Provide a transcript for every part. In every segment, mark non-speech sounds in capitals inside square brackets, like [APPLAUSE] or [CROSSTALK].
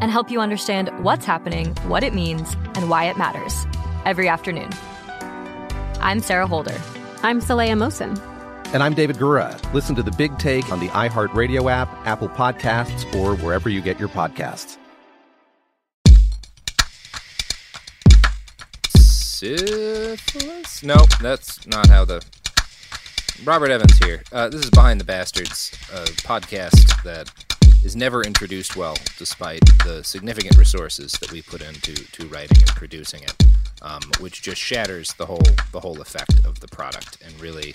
and help you understand what's happening, what it means, and why it matters every afternoon. I'm Sarah Holder. I'm Saleha Mohsin. And I'm David Gura. Listen to The Big Take on the iHeartRadio app, Apple Podcasts, or wherever you get your podcasts. syphilis? Nope, that's not how the. Robert Evans here. Uh, this is Behind the Bastards, a podcast that is never introduced well, despite the significant resources that we put into to writing and producing it, um, which just shatters the whole the whole effect of the product. And really,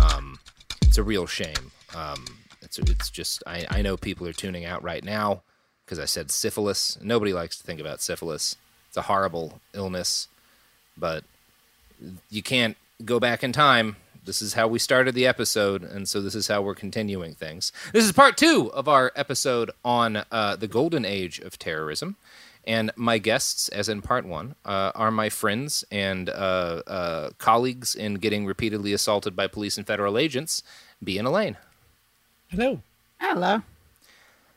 um, it's a real shame. Um, it's it's just I, I know people are tuning out right now because I said syphilis. Nobody likes to think about syphilis. It's a horrible illness but you can't go back in time. This is how we started the episode, and so this is how we're continuing things. This is part two of our episode on uh, the golden age of terrorism. And my guests, as in part one, uh, are my friends and uh, uh colleagues in getting repeatedly assaulted by police and federal agents, B and Elaine. Hello. Hello.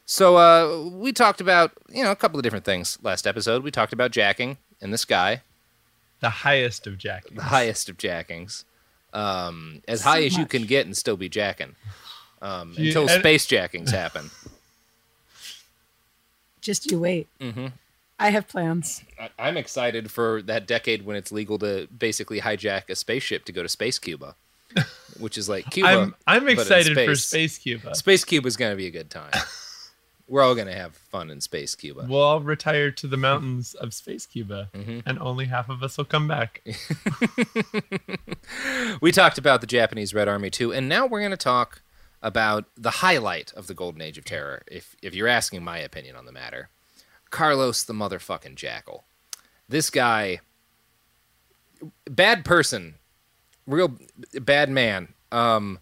So uh, we talked about you know a couple of different things last episode. We talked about jacking in the sky. The highest of jackings. The highest of jackings. Um, as so high as much. you can get and still be jacking. Um, you, until space jackings happen. Just you wait. Mm-hmm. I have plans. I, am excited for that decade when it's legal to basically hijack a spaceship to go to Space Cuba, which is like [LAUGHS] Cuba. I'm, I'm excited space. for Space Cuba. Space Cuba is going to be a good time. [LAUGHS] We're all going to have fun in Space Cuba. We'll all retire to the mountains of Space Cuba, mm-hmm. and only half of us will come back. [LAUGHS] we talked about the Japanese Red Army too, and now we're going to talk about the highlight of the Golden Age of Terror, if, if you're asking my opinion on the matter Carlos the motherfucking Jackal. This guy, bad person, real bad man, um,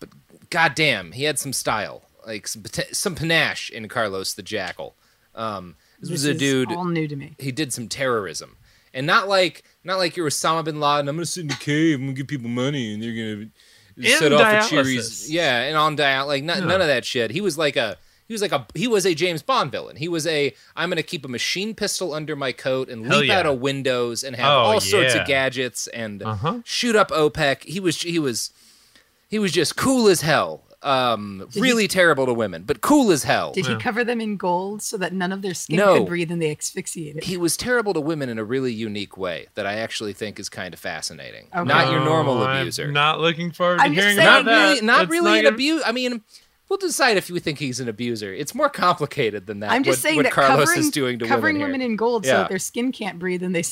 but goddamn, he had some style like some, some panache in Carlos the Jackal. Um, this, this was a dude all new to me. He did some terrorism, and not like not like you're Osama bin Laden. I'm gonna sit in the cave. I'm gonna give people money, and they're gonna in set off a Cheeries. Yeah, and on dial like none of that shit. He was like a he was like a he was a James Bond villain. He was a I'm gonna keep a machine pistol under my coat and leap yeah. out of windows and have oh, all sorts yeah. of gadgets and uh-huh. shoot up OPEC. He was he was he was just cool as hell. Um, really he, terrible to women, but cool as hell. Did yeah. he cover them in gold so that none of their skin no. could breathe and they asphyxiated? He was terrible to women in a really unique way that I actually think is kind of fascinating. Okay. Not your normal abuser. I'm not looking forward to I'm hearing saying, about not really, that. Not really an abuse. I mean, we'll decide if you think he's an abuser. It's more complicated than that. I'm just what, saying what that Carlos covering, is doing to covering women, women in gold yeah. so that their skin can't breathe and they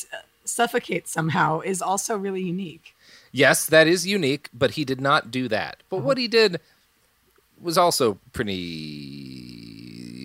suffocate somehow is also really unique. Yes, that is unique, but he did not do that. But uh-huh. what he did was also pretty.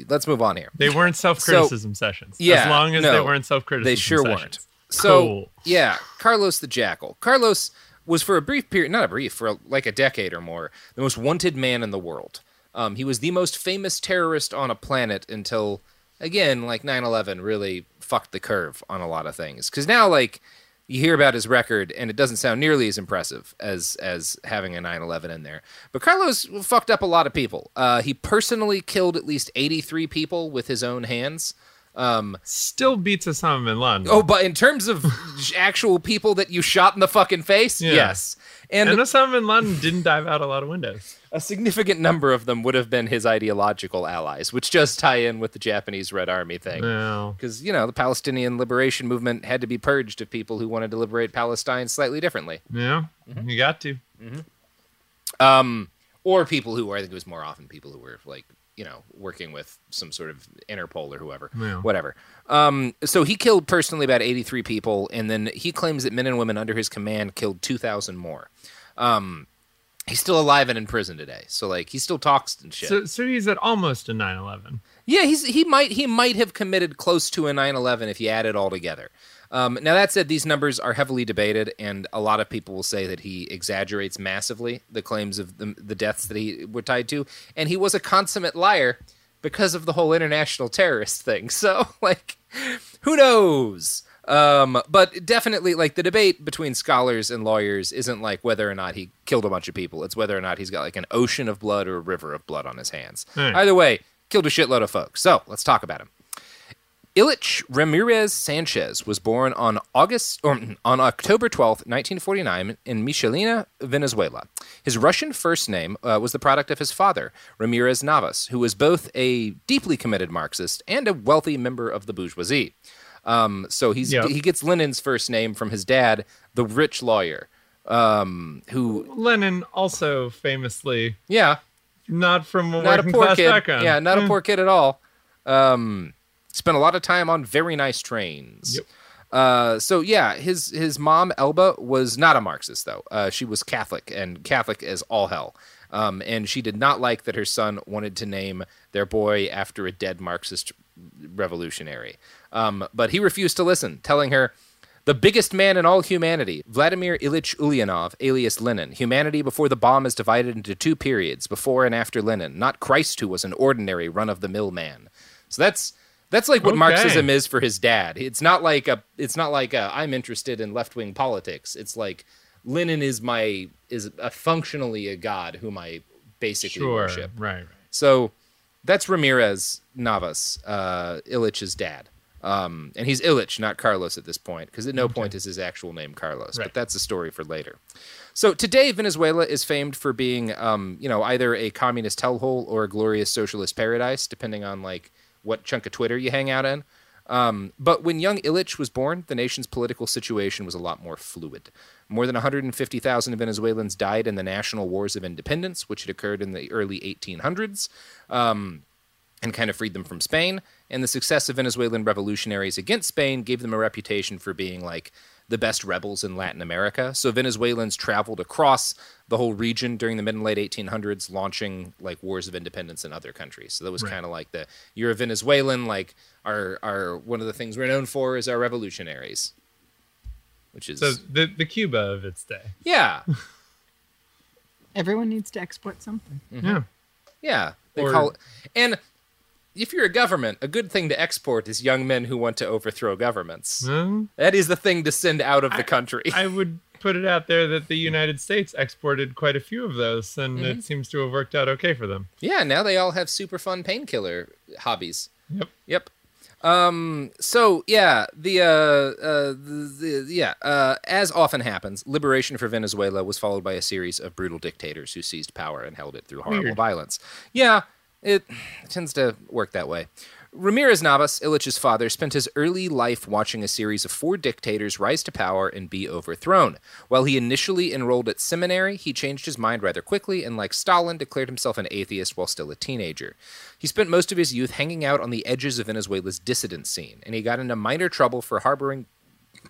Let's move on here. They weren't self criticism so, sessions. Yeah, as long as no, they weren't self criticism. They sure sessions. weren't. So cool. yeah, Carlos the Jackal. Carlos was for a brief period, not a brief, for a, like a decade or more, the most wanted man in the world. Um, he was the most famous terrorist on a planet until, again, like 9/11 really fucked the curve on a lot of things. Because now, like, you hear about his record and it doesn't sound nearly as impressive as as having a 9/11 in there. But Carlos fucked up a lot of people. Uh, he personally killed at least 83 people with his own hands. Um, Still beats Osama bin Laden. Oh, but in terms of [LAUGHS] actual people that you shot in the fucking face, Yeah. yes. And, and Osama bin Laden didn't dive out a lot of windows. a significant number of them would have been his ideological allies, which does tie in with the Japanese Red Army thing. Because, you know, the Palestinian liberation movement had to be purged of people who wanted to liberate Palestine slightly differently. yeah, Mm-hmm. you got to. Um, or people who were, I think it was more often people who were like, you know, working with some sort of Interpol or whoever, Yeah. whatever. Um, so he killed personally about 83 people, and then he claims that men and women under his command killed 2,000 more. Um, he's still alive and in prison today, so like he still talks and shit. So, so he's at almost a 9/11. Yeah, he's he might he might have committed close to a 9/11 if you add it all together. Um, now that said, these numbers are heavily debated, and a lot of people will say that he exaggerates massively the claims of the, the deaths that he were tied to, and he was a consummate liar because of the whole international terrorist thing. [LAUGHS] So, like, who knows? Um, but definitely, like the debate between scholars and lawyers isn't like whether or not he killed a bunch of people. It's whether or not he's got like an ocean of blood or a river of blood on his hands. Hmm. Either way, killed a shitload of folks. So let's talk about him. Ilich Ramirez Sanchez was born on August or on October 12th, 1949 in Michelena, Venezuela. His Russian first name uh, was the product of his father, Ramirez Navas, who was both a deeply committed Marxist and a wealthy member of the bourgeoisie. Um, so he's Yep. he gets Lenin's first name from his dad, the rich lawyer, um, who Lenin also famously yeah, not from a not a poor class kid. background. Yeah, not Hmm. a poor kid at all. Um, spent a lot of time on very nice trains. Yep. Uh, so yeah, his his mom Elba was not a Marxist though. Uh, she was Catholic and Catholic as all hell. Um, and she did not like that her son wanted to name their boy after a dead Marxist revolutionary. Um, but he refused to listen, telling her, the biggest man in all humanity, Vladimir Ilyich Ulyanov, alias Lenin. Humanity before the bomb is divided into two periods, before and after Lenin, not Christ who was an ordinary run-of-the-mill man. So that's that's like what Okay. Marxism is for his dad. It's not like a it's not like i I'm interested in left-wing politics. It's like Lenin is my is a functionally a god whom I basically Sure. worship. Right. Right. So that's Ramirez Navas, uh, Illich's dad. Um, and he's Illich, not Carlos at this point, because at no point is his actual name Carlos. Right. But that's a story for later. So today, Venezuela is famed for being, um, you know, either a communist hellhole or a glorious socialist paradise, depending on like what chunk of Twitter you hang out in. Um, but when young Illich was born, the nation's political situation was a lot more fluid. More than 150,000 Venezuelans died in the national wars of independence, which had occurred in the early 1800s, um, and kind of freed them from Spain. And the success of Venezuelan revolutionaries against Spain gave them a reputation for being like the best rebels in Latin America. So Venezuelans traveled across the whole region during the mid and late 1800s, launching like wars of independence in other countries. So that was Right. kind of like the you're a Venezuelan, like our our one of the things we're known for is our revolutionaries, which is So the the Cuba of its day. yeah, [LAUGHS] Everyone needs to export something. Yeah. yeah. They Or- call it, and if you're a government, a good thing to export is young men who want to overthrow governments. Well, That is the thing to send out of the country. I would put it out there that the United States exported quite a few of those, and Mm-hmm. it seems to have worked out okay for them. yeah, now they all have super fun painkiller hobbies. Yep. Yep. Um. So yeah, the uh, uh, the, the yeah, uh, as often happens, liberation for Venezuela was followed by a series of brutal dictators who seized power and held it through horrible Weird. violence. Yeah, it tends to work that way. Ramirez Navas, Illich's father, spent his early life watching a series of four dictators rise to power and be overthrown. While he initially enrolled at seminary, he changed his mind rather quickly and, like Stalin, declared himself an atheist while still a teenager. He spent most of his youth hanging out on the edges of Venezuela's dissident scene, and he got into minor trouble for harboring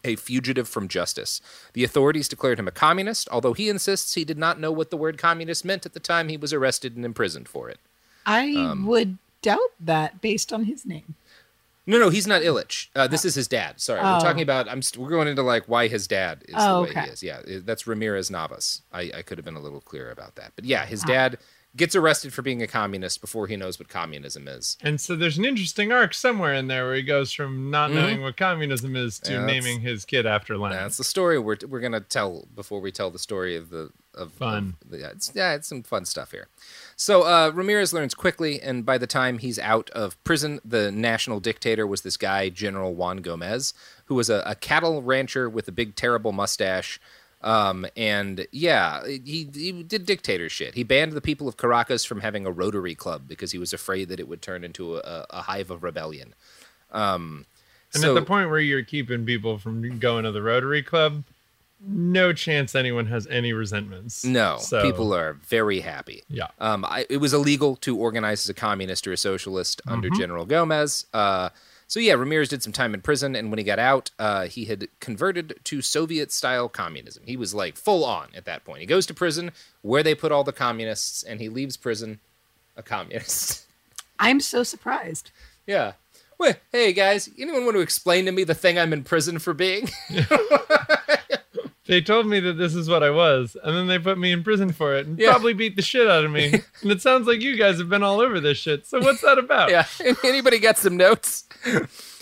a fugitive from justice. The authorities declared him a communist, although he insists he did not know what the word communist meant at the time he was arrested and imprisoned for it. I um, would doubt that based on his name. No, no, he's not Illich. Uh, this oh. is his dad. Sorry, oh. we're talking about. I'm. St- we're going into like why his dad is oh, the way okay. he is. Yeah, that's Ramirez Navas. I, I could have been a little clearer about that, but yeah, his dad gets arrested for being a communist before he knows what communism is. And so there's an interesting arc somewhere in there where he goes from not mm-hmm. knowing what communism is to yeah, naming his kid after Lenin. That's the story we're we're gonna tell before we tell the story of the of fun. Of the, yeah, it's, yeah, it's some fun stuff here. So uh, Ramirez learns quickly, and by the time he's out of prison, the national dictator was this guy, General Juan Gomez, who was a, a cattle rancher with a big, terrible mustache. Um, and yeah, he, he did dictator shit. He banned the people of Caracas from having a Rotary Club because he was afraid that it would turn into a, a hive of rebellion. Um, and so, at the point where you're keeping people from going to the Rotary Club, no chance anyone has any resentments. No, so, people are very happy. Yeah. Um, I, it was illegal to organize as a communist or a socialist mm-hmm. under General Gomez. Uh, so yeah, Ramirez did some time in prison, and when he got out, uh, he had converted to Soviet-style communism. He was like full on at that point. He goes to prison where they put all the communists, and he leaves prison a communist. [LAUGHS] I'm so surprised. Yeah. Well, hey guys, anyone want to explain to me the thing I'm in prison for being? [LAUGHS] [LAUGHS] they told me that this is what I was, and then they put me in prison for it and yeah. probably beat the shit out of me. [LAUGHS] and it sounds like you guys have been all over this shit. So what's that about? yeah. [LAUGHS] Anybody got some notes?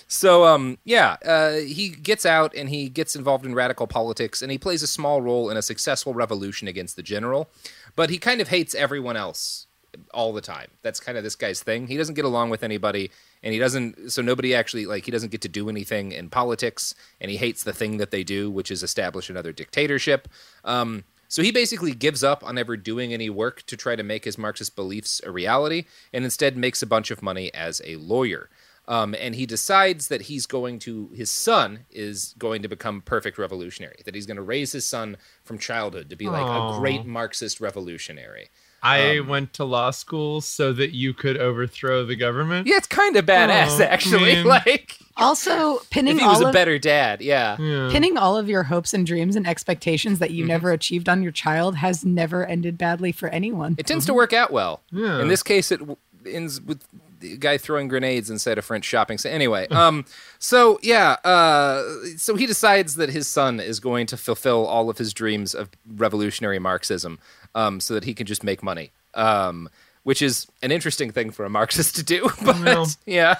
so um yeah, uh, he gets out and he gets involved in radical politics and he plays a small role in a successful revolution against the general, but he kind of hates everyone else all the time. That's kind of this guy's thing. He doesn't get along with anybody and he doesn't so nobody actually like he doesn't get to do anything in politics and he hates the thing that they do which is establish another dictatorship. Um, so he basically gives up on ever doing any work to try to make his marxist beliefs a reality and instead makes a bunch of money as a lawyer. Um, and he decides that he's going to his son is going to become perfect revolutionary that he's going to raise his son from childhood to be like Aww. a great marxist revolutionary I um, went to law school so that you could overthrow the government. Yeah, it's kind of badass, oh, actually. Man. [LAUGHS] Like, also pinning. If he was a of, better dad, yeah. yeah. Pinning all of your hopes and dreams and expectations that you mm-hmm. never achieved on your child has never ended badly for anyone. It tends mm-hmm. to work out well. Yeah. In this case, it ends with the guy throwing grenades inside a French shopping center. Anyway, [LAUGHS] um, so yeah, uh, so he decides that his son is going to fulfill all of his dreams of revolutionary Marxism um, so that he can just make money, um, which is an interesting thing for a Marxist to do. [LAUGHS] But yeah,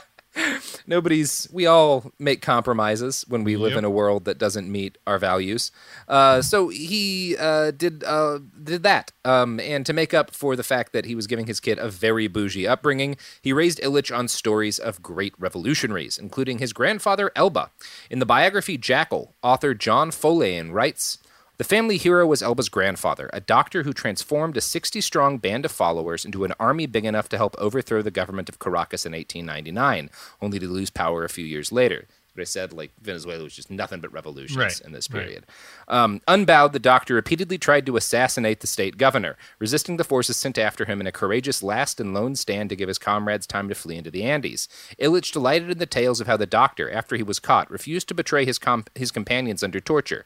nobody's. We all make compromises when we live in a world that doesn't meet our values. Uh, so he uh, did uh, did that, um, and to make up for the fact that he was giving his kid a very bougie upbringing, he raised Illich on stories of great revolutionaries, including his grandfather Elba. In the biography Jackal, author John Follain writes. The family hero was Elba's grandfather, a doctor who transformed a 60 strong band of followers into an army big enough to help overthrow the government of Caracas in 1899, only to lose power a few years later. But I said, like, Venezuela was just nothing but revolutions right, in this period. Right. Um, unbowed, the doctor repeatedly tried to assassinate the state governor, resisting the forces sent after him in a courageous last and lone stand to give his comrades time to flee into the Andes. Illich delighted in the tales of how the doctor, after he was caught, refused to betray his, comp- his companions under torture.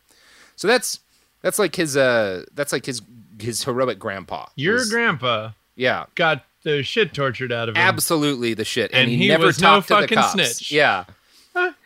So that's that's like his uh that's like his his heroic grandpa. Your his, grandpa yeah got the shit tortured out of him. Absolutely the shit. And, and he, he, never talked no to the cops. Snitch. Yeah.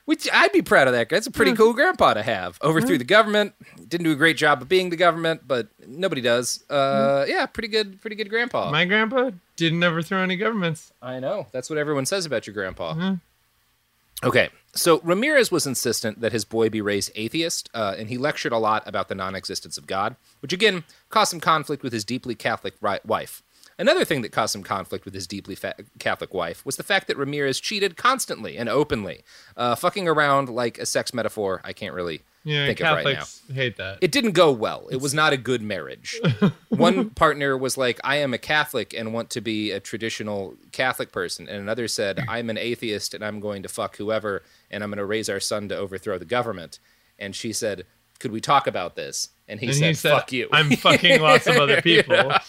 Which I'd be proud of that guy. It's a pretty cool grandpa to have. Overthrew the government. Didn't do a great job of being the government, but nobody does. Uh, yeah, pretty good, pretty good grandpa. My grandpa didn't overthrow any governments. I know. That's what everyone says about your grandpa. Mm-hmm. Okay, so Ramirez was insistent that his boy be raised atheist, uh, and he lectured a lot about the non-existence of God, which again caused some conflict with his deeply Catholic wife. Another thing that caused some conflict with his deeply fa- Catholic wife was the fact that Ramirez cheated constantly and openly, uh, fucking around like a sex metaphor. I can't really yeah, think Catholics of right now. hate that. It didn't go well. It was not a good marriage. [LAUGHS] One partner was like, "I am a Catholic and want to be a traditional Catholic person," and another said, "I'm an atheist and I'm going to fuck whoever, and I'm going to raise our son to overthrow the government." And she said, "Could we talk about this?" And he, And said, he said, "Fuck you." I'm fucking lots of other [LAUGHS] people. Yeah.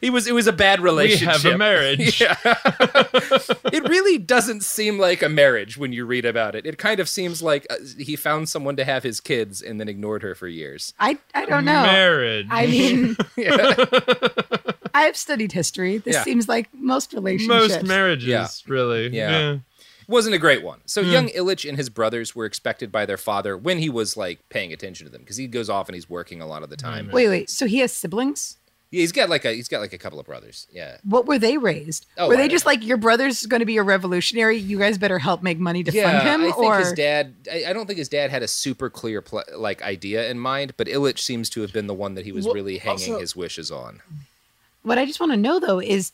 He was. It was a bad We relationship. have a marriage. [LAUGHS] Yeah. [LAUGHS] it really doesn't seem like a marriage when you read about it. It kind of seems like uh, he found someone to have his kids and then ignored her for years. I I don't know. Marriage. I mean, Yeah. I have studied history. This Yeah. seems like most relationships. Most marriages, Yeah. really. Yeah. Wasn't a great one. So hmm. young Illich and his brothers were expected by their father when he was like paying attention to them because he goes off and he's working a lot of the time. Wait, wait. So he has siblings? Yeah, he's got like a he's got like a couple of brothers. Yeah. What were they raised? Oh, were I they don't just like your brother's going to be a revolutionary? You guys better help make money to yeah, fund him, I think or his dad. I, I don't think his dad had a super clear pl- like idea in mind, but Illich seems to have been the one that he was Well, really hanging also- his wishes on. what I just want to know though is,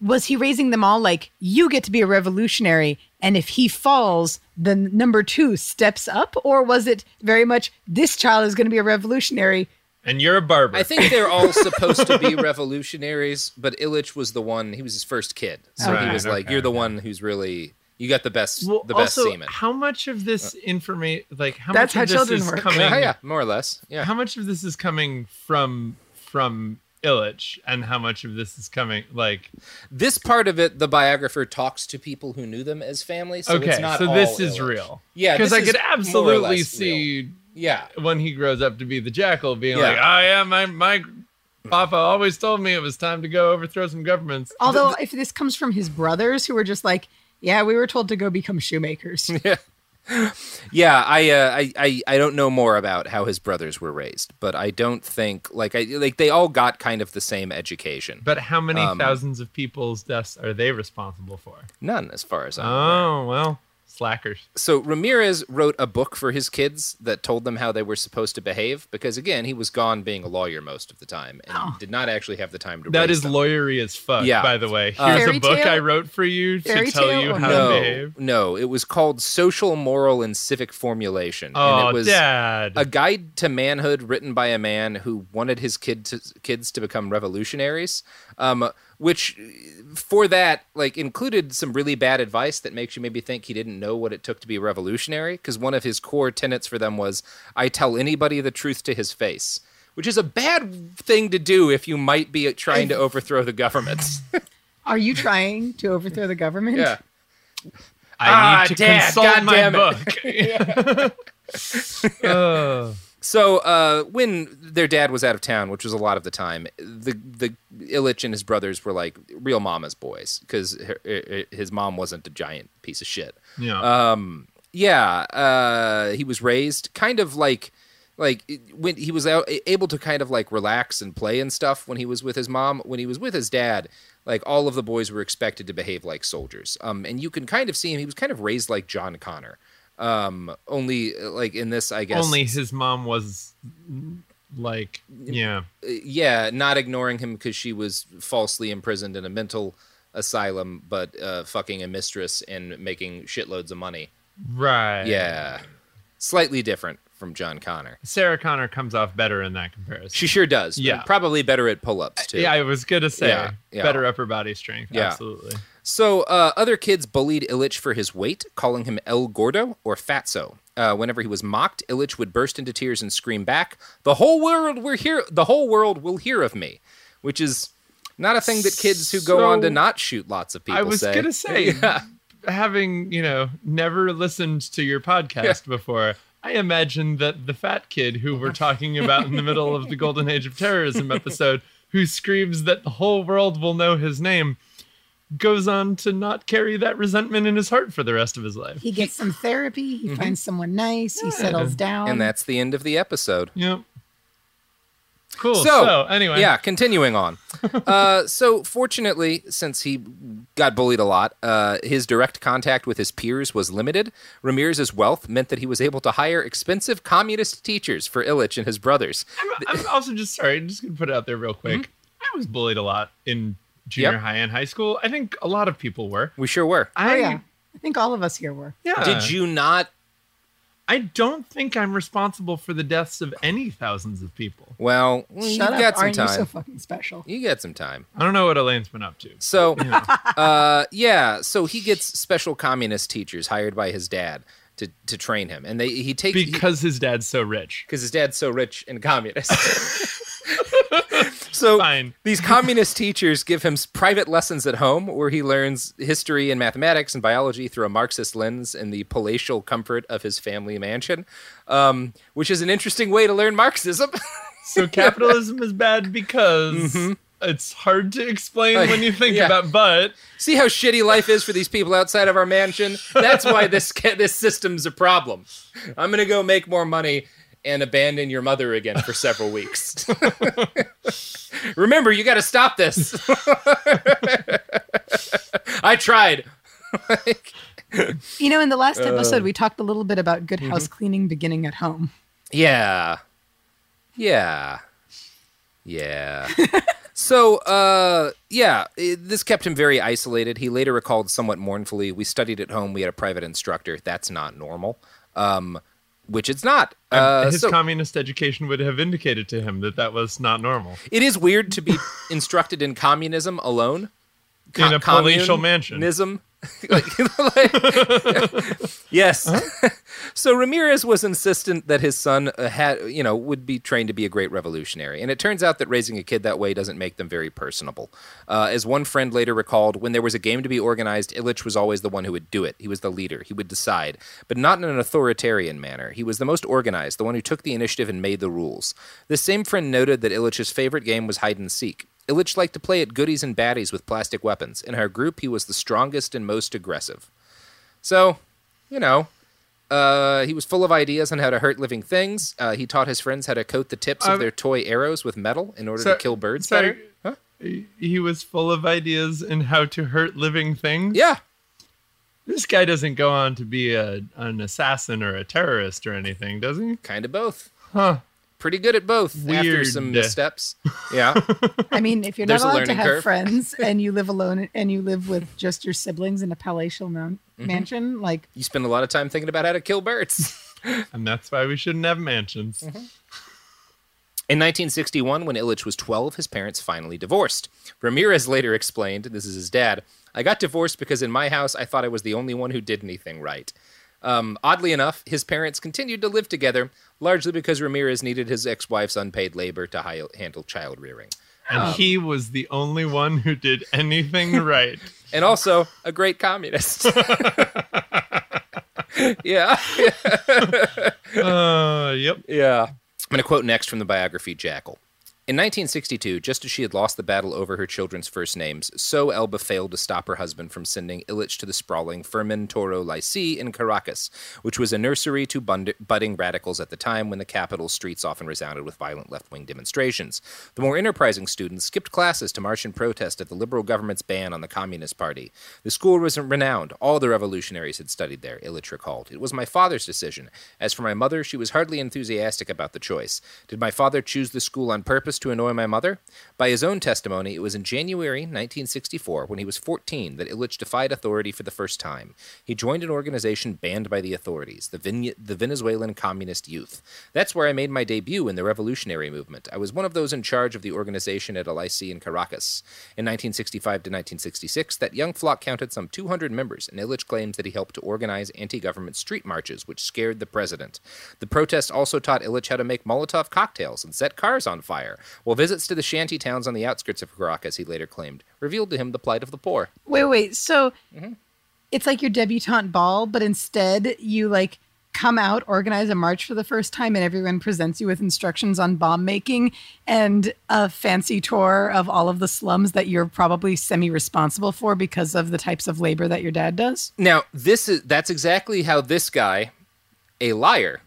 was he raising them all like you get to be a revolutionary, and if he falls, then number two steps up, or was it very much this child is going to be a revolutionary? And you're a barber. I think they're all [LAUGHS] supposed to be revolutionaries, but Illich was the one. He was his first kid, so he Right, was like, okay, "You're the okay. one who's really you got the best well, the best also, semen." how much of this uh, information, like how That's much how of this children is work. [LAUGHS] coming? Yeah, yeah, more or less. Yeah. How much of this is coming from from Illich, and how much of this is coming like? This part of it, the biographer talks to people who knew them as family. So okay, it's not so all this is Illich. real. Yeah, because I could absolutely see real. Yeah, when he grows up to be the jackal, being Yeah. like, "Oh yeah, my my papa always told me it was time to go overthrow some governments." Although if this comes from his brothers who were just like, yeah, we were told to go become shoemakers. [LAUGHS] yeah. I, uh, I, I, I don't know more about how his brothers were raised, but I don't think like I like they all got kind of the same education. But how many Um, thousands of people's deaths are they responsible for? None, as far as I'm aware. Oh well, slackers. So Ramirez wrote a book for his kids that told them how they were supposed to behave because again, he was gone being a lawyer most of the time and did not actually have the time to That is raise them. lawyery as fuck. Yeah. By the way, Uh, here's Fairy a book tale? I wrote for you to Fairy tell tale you how no, to behave. no, it was called Social, Moral, and Civic Formulation. Oh, and it was Dad. a guide to manhood written by a man who wanted his kid to, kids to become revolutionaries. Um, which, for that, like included some really bad advice that makes you maybe think he didn't know what it took to be revolutionary. Because one of his core tenets for them was, "I tell anybody the truth to his face." Which is a bad thing to do if you might be trying to overthrow the government. [LAUGHS] Are you trying to overthrow the government? yeah. I Ah, need to Dad, consult my goddamn book. [LAUGHS] [LAUGHS] Oh. So uh, when their dad was out of town, which was a lot of the time, the the Illich and his brothers were like real mama's boys because his mom wasn't a giant piece of shit. yeah. Um, yeah, uh, he was raised kind of like like when he was out, able to kind of like relax and play and stuff when he was with his mom. When he was with his dad, like all of the boys were expected to behave like soldiers. Um, and you can kind of see him. He was kind of raised like John Connor. Um, only like in this, I guess Only his mom was like, yeah. yeah, not ignoring him because she was falsely imprisoned in a mental asylum, but uh, fucking a mistress and making shitloads of money. Right. Yeah, slightly different from John Connor. Sarah Connor comes off better in that comparison. She sure does. Yeah. probably better at pull-ups too. yeah, I was gonna say Yeah, yeah. better upper body strength. Yeah. Absolutely. So uh, other kids bullied Illich for his weight, calling him El Gordo or Fatso. Uh, whenever he was mocked, Illich would burst into tears and scream back, "The whole world will hear. The whole world will hear of me," which is not a thing that kids who go on to not shoot lots of people I was say. gonna say, [LAUGHS] Yeah. having you know never listened to your podcast before, I imagine that the fat kid who we're talking about in the middle of the [LAUGHS] Golden Age of Terrorism episode, who screams that the whole world will know his name, goes on to not carry that resentment in his heart for the rest of his life. He gets some therapy. He finds someone nice. He settles down. Mm-hmm. and that's the end of the episode. Yep. Cool. So, So, anyway, yeah, continuing on. [LAUGHS] uh, so, fortunately, since he got bullied a lot, uh, his direct contact with his peers was limited. Ramirez's wealth meant that he was able to hire expensive communist teachers for Illich and his brothers. I'm, I'm also just sorry. I'm just gonna put it out there real quick. I was bullied a lot in junior Yep. high and high school. I think a lot of people were. We sure were. oh I, yeah, I think all of us here were. yeah. Did you not? I don't think I'm responsible for the deaths of any thousands of people. Well, you've Shut up! got some Aren't you time. so fucking special? you got some time. I don't know what Elaine's been up to. So, [LAUGHS] uh, yeah, so he gets special communist teachers hired by his dad. to to train him, and they he takes because his dad's so rich. because his dad's so rich and communist. [LAUGHS] [LAUGHS] so Fine. [LAUGHS] these communist teachers give him private lessons at home where he learns history and mathematics and biology through a Marxist lens in the palatial comfort of his family mansion, um, which is an interesting way to learn Marxism. [LAUGHS] So capitalism is bad because it's hard to explain when you think Mm-hmm. Yeah. about but See how shitty life is for these people outside of our mansion? That's why this this system's a problem. I'm gonna go make more money and abandon your mother again for several weeks. [LAUGHS] Remember, you got to stop this. [LAUGHS] I tried. [LAUGHS] You know, in the last episode, Uh. we talked a little bit about Mm-hmm. good house cleaning beginning at home. Yeah. Yeah. Yeah. so, uh, yeah, it, this kept him very isolated. He later recalled somewhat mournfully, we studied at home, we had a private instructor. That's not normal. Um, which it's not. Uh, his so communist education would have indicated to him that that was not normal. it is weird to be [LAUGHS] instructed in communism alone. In a palatial mansion. Communism. [LAUGHS] like, like- [LAUGHS] yes. [LAUGHS] so Ramirez was insistent that his son uh, had, you know, would be trained to be a great revolutionary, and it turns out that raising a kid that way doesn't make them very personable. Uh, as one friend later recalled, when there was a game to be organized, Illich was always the one who would do it. He was the leader. He would decide, but not in an authoritarian manner. He was the most organized, the one who took the initiative and made the rules. This same friend noted that Illich's favorite game was hide and seek. Illich liked to play at goodies and baddies with plastic weapons. In our group, he was the strongest and most aggressive. So, you know, uh, he was full of ideas on how to hurt living things. Uh, he taught his friends how to coat the tips Um, of their toy arrows with metal in order so- to kill birds better. Huh? He he was full of ideas in how to hurt living things. Yeah. This guy doesn't go on to be a, an assassin or a terrorist or anything, does he? Kind of both. Huh. Pretty good at both after Weird. some missteps. Yeah. I mean, if you're not allowed to have curve. friends [LAUGHS] and you live alone and you live with just your siblings in a palatial man- Mm-hmm. mansion, like you spend a lot of time thinking about how to kill birds. [LAUGHS] And that's why we shouldn't have mansions. Mm-hmm. In 1961, when Illich was 12, his parents finally divorced. Ramirez later explained, this is his dad, I got divorced because in my house I thought I was the only one who did anything right. Um, oddly enough, his parents continued to live together, largely because Ramirez needed his ex wife's unpaid labor to hi- handle child rearing. And he was the only one who did anything [LAUGHS] right. And also a great communist. [LAUGHS] [LAUGHS] yeah. Uh, yep. Yeah. I'm going to quote next from the biography Jackal. In 1962, just as she had lost the battle over her children's first names, so Elba failed to stop her husband from sending Illich to the sprawling Fermin Toro Lycée in Caracas, which was a nursery to budding radicals at the time when the capital's streets often resounded with violent left wing demonstrations. The more enterprising students skipped classes to march in protest at the liberal government's ban on the Communist Party. The school was renowned. All the revolutionaries had studied there, Illich recalled. It was my father's decision. As for my mother, she was hardly enthusiastic about the choice. Did my father choose the school on purpose to annoy my mother? By his own testimony, it was in January 1964, when he was 14, that Illich defied authority for the first time. He joined an organization banned by the authorities, the, the Venezuelan Communist Youth. That's where I made my debut in the revolutionary movement. I was one of those in charge of the organization at a lycée in Caracas. In 1965 to 1966, that young flock counted some 200 members, and Illich claims that he helped to organize anti government street marches, which scared the president. The protest also taught Illich how to make Molotov cocktails and set cars on fire, while visits to the shanty towns on the outskirts of Caracas, he later claimed, revealed to him the plight of the poor. wait, wait. So Mm-hmm. it's like your debutante ball, but instead you like come out, organize a march for the first time, and everyone presents you with instructions on bomb making and a fancy tour of all of the slums that you're probably semi responsible for because of the types of labor that your dad does. Now, this is that's exactly how this guy, a liar,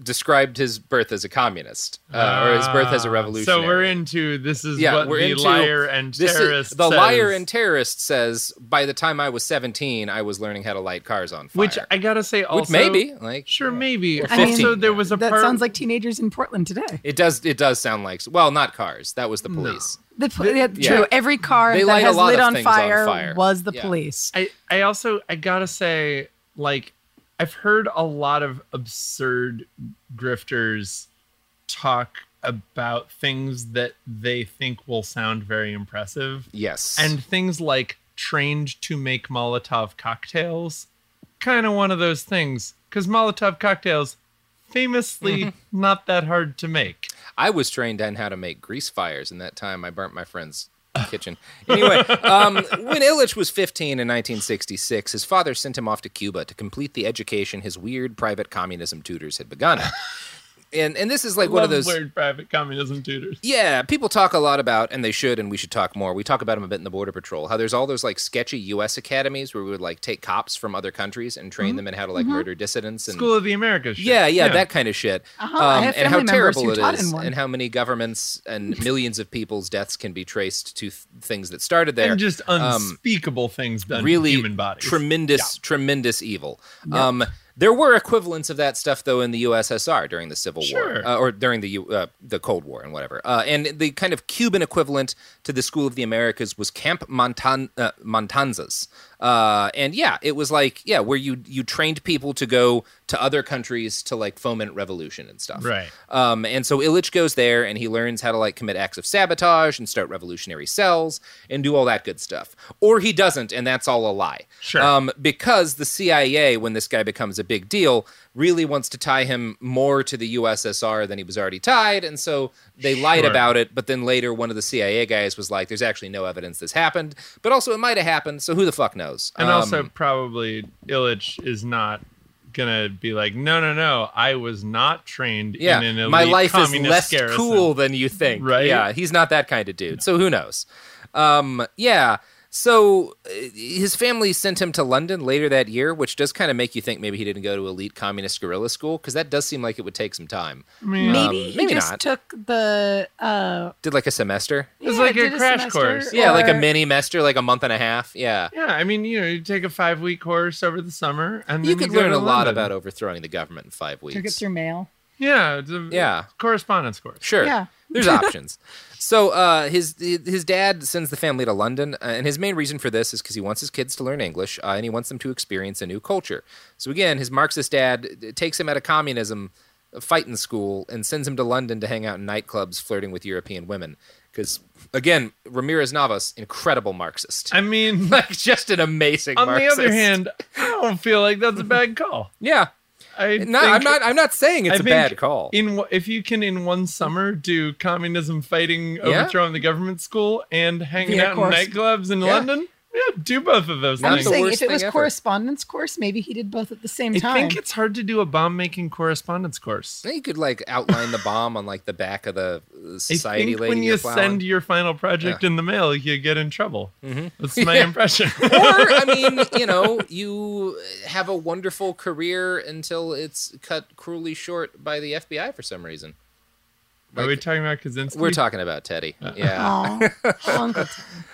described his birth as a communist uh, or his birth as a Ah, revolutionary. So we're into this is yeah, what we're the into liar and this is- terrorist the says, liar and terrorist says by the time I was 17, I was learning how to light cars on fire. which I gotta say also Which maybe like sure maybe Or also 15, there was a That part sounds like teenagers in Portland today. it does it does sound like well not cars that was the police. The, pol- yeah, yeah. True. Every car They that light a has lot lit of on things on fire, fire. was the Yeah. police. I, I also I gotta say, like, I've heard a lot of absurd grifters talk about things that they think will sound very impressive. Yes. And things like trained to make Molotov cocktails kind of one of those things because Molotov cocktails, famously, Mm-hmm. not that hard to make. I was trained on how to make grease fires, and that time I burnt my friend's kitchen. Anyway, um, when Illich was 15 in 1966, his father sent him off to Cuba to complete the education his weird private communism tutors had begun. And and this is like one of those weird private communism tutors. Yeah, people talk a lot about, and they should, and we should talk more. We talk about them a bit in the Border Patrol. How there's all those like sketchy U.S. academies where we would like take cops from other countries and train them in how to like murder dissidents and School of the Americas. shit. yeah, yeah, that kind of shit. Um, Uh-huh, I have and how terrible who it taught is, in one. and how many governments and [LAUGHS] millions of people's deaths can be traced to th- things that started there. and just Um, unspeakable things done really to human bodies. tremendous, tremendous evil. Um, there were equivalents of that stuff though in the USSR during the Civil Sure. War, uh, or during the uh, the Cold War and whatever. Uh, and the kind of Cuban equivalent to the School of the Americas was Camp Montan- uh, Montanzas. Uh, and yeah, it was like yeah, where you you trained people to go to other countries to like foment revolution and stuff. Right. Um, and so Illich goes there and he learns how to like commit acts of sabotage and start revolutionary cells and do all that good stuff. Or he doesn't, and that's all a lie. Sure. Um, because the CIA, when this guy becomes a big deal, really wants to tie him more to the USSR than he was already tied, and so they lied about it. But then later, one of the CIA guys was like, "There's actually no evidence this happened, but also it might have happened. So who the fuck knows?" And Um, also, probably Illich is not gonna be like, no, no, no, I was not trained yeah, in an elite my life is less garrison. cool than you think. Right? Yeah, he's not that kind of dude. So who knows? Um, yeah. So uh, his family sent him to London later that year, which does kind of make you think maybe he didn't go to elite communist guerrilla school because that does seem like it would take some time. Maybe Um, he maybe just not. took the uh Did like a semester? It's yeah, like a crash semester, course. Yeah, like a mini semester, like a month and a half. Yeah. Yeah, I mean, you know, you take a five week course over the summer, and then You could go learn to a lot London. about overthrowing the government in five weeks. Took it through mail. Yeah, it's a Yeah. correspondence course. Sure. Yeah. There's [LAUGHS] options. So uh, his his dad sends the family to London, uh, and his main reason for this is because he wants his kids to learn English, uh, and he wants them to experience a new culture. So again, his Marxist dad uh, takes him out of communism uh, fighting school and sends him to London to hang out in nightclubs, flirting with European women. Because again, Ramirez Navas, incredible Marxist, I mean, [LAUGHS] like just an amazing. on Marxist. the other hand, I don't feel like that's a bad call. [LAUGHS] yeah, I no, I'm not. I'm not saying it's I a think bad call. In if you can in one summer do communism fighting, overthrowing the government school, and hanging Via out in nightclubs in Yeah. London, yeah, do both of those Not I'm things. saying if it was ever. correspondence course, maybe he did both at the same I time. I think it's hard to do a bomb making correspondence course. You could like outline the bomb on like the back of the uh, I society think lady when you plowing. send your final project in the mail, you get in trouble. Mm-hmm. That's my impression. [LAUGHS] or I [LAUGHS] mean, you know, you have a wonderful career until it's cut cruelly short by the FBI for some reason. Are we talking about Kaczynski? We're talking about Teddy. Uh, Yeah. [LAUGHS] Uncle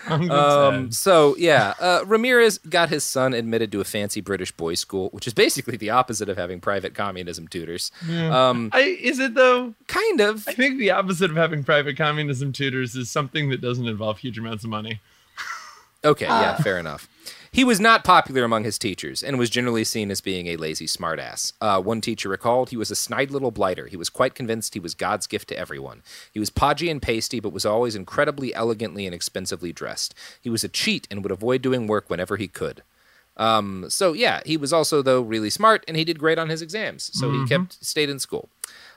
Tom. Um, so yeah, uh, Ramirez got his son admitted to a fancy British boys' school, which is basically the opposite of having private communism tutors. Um, I, is it though? kind of. I think the opposite of having private communism tutors is something that doesn't involve huge amounts of money. Okay, yeah, fair enough. He was not popular among his teachers and was generally seen as being a lazy smartass. Uh, one teacher recalled he was a snide little blighter. He was quite convinced he was God's gift to everyone. He was podgy and pasty, but was always incredibly elegantly and expensively dressed. He was a cheat and would avoid doing work whenever he could. Um, so yeah, he was also though really smart and he did great on his exams. So he kept stayed in school.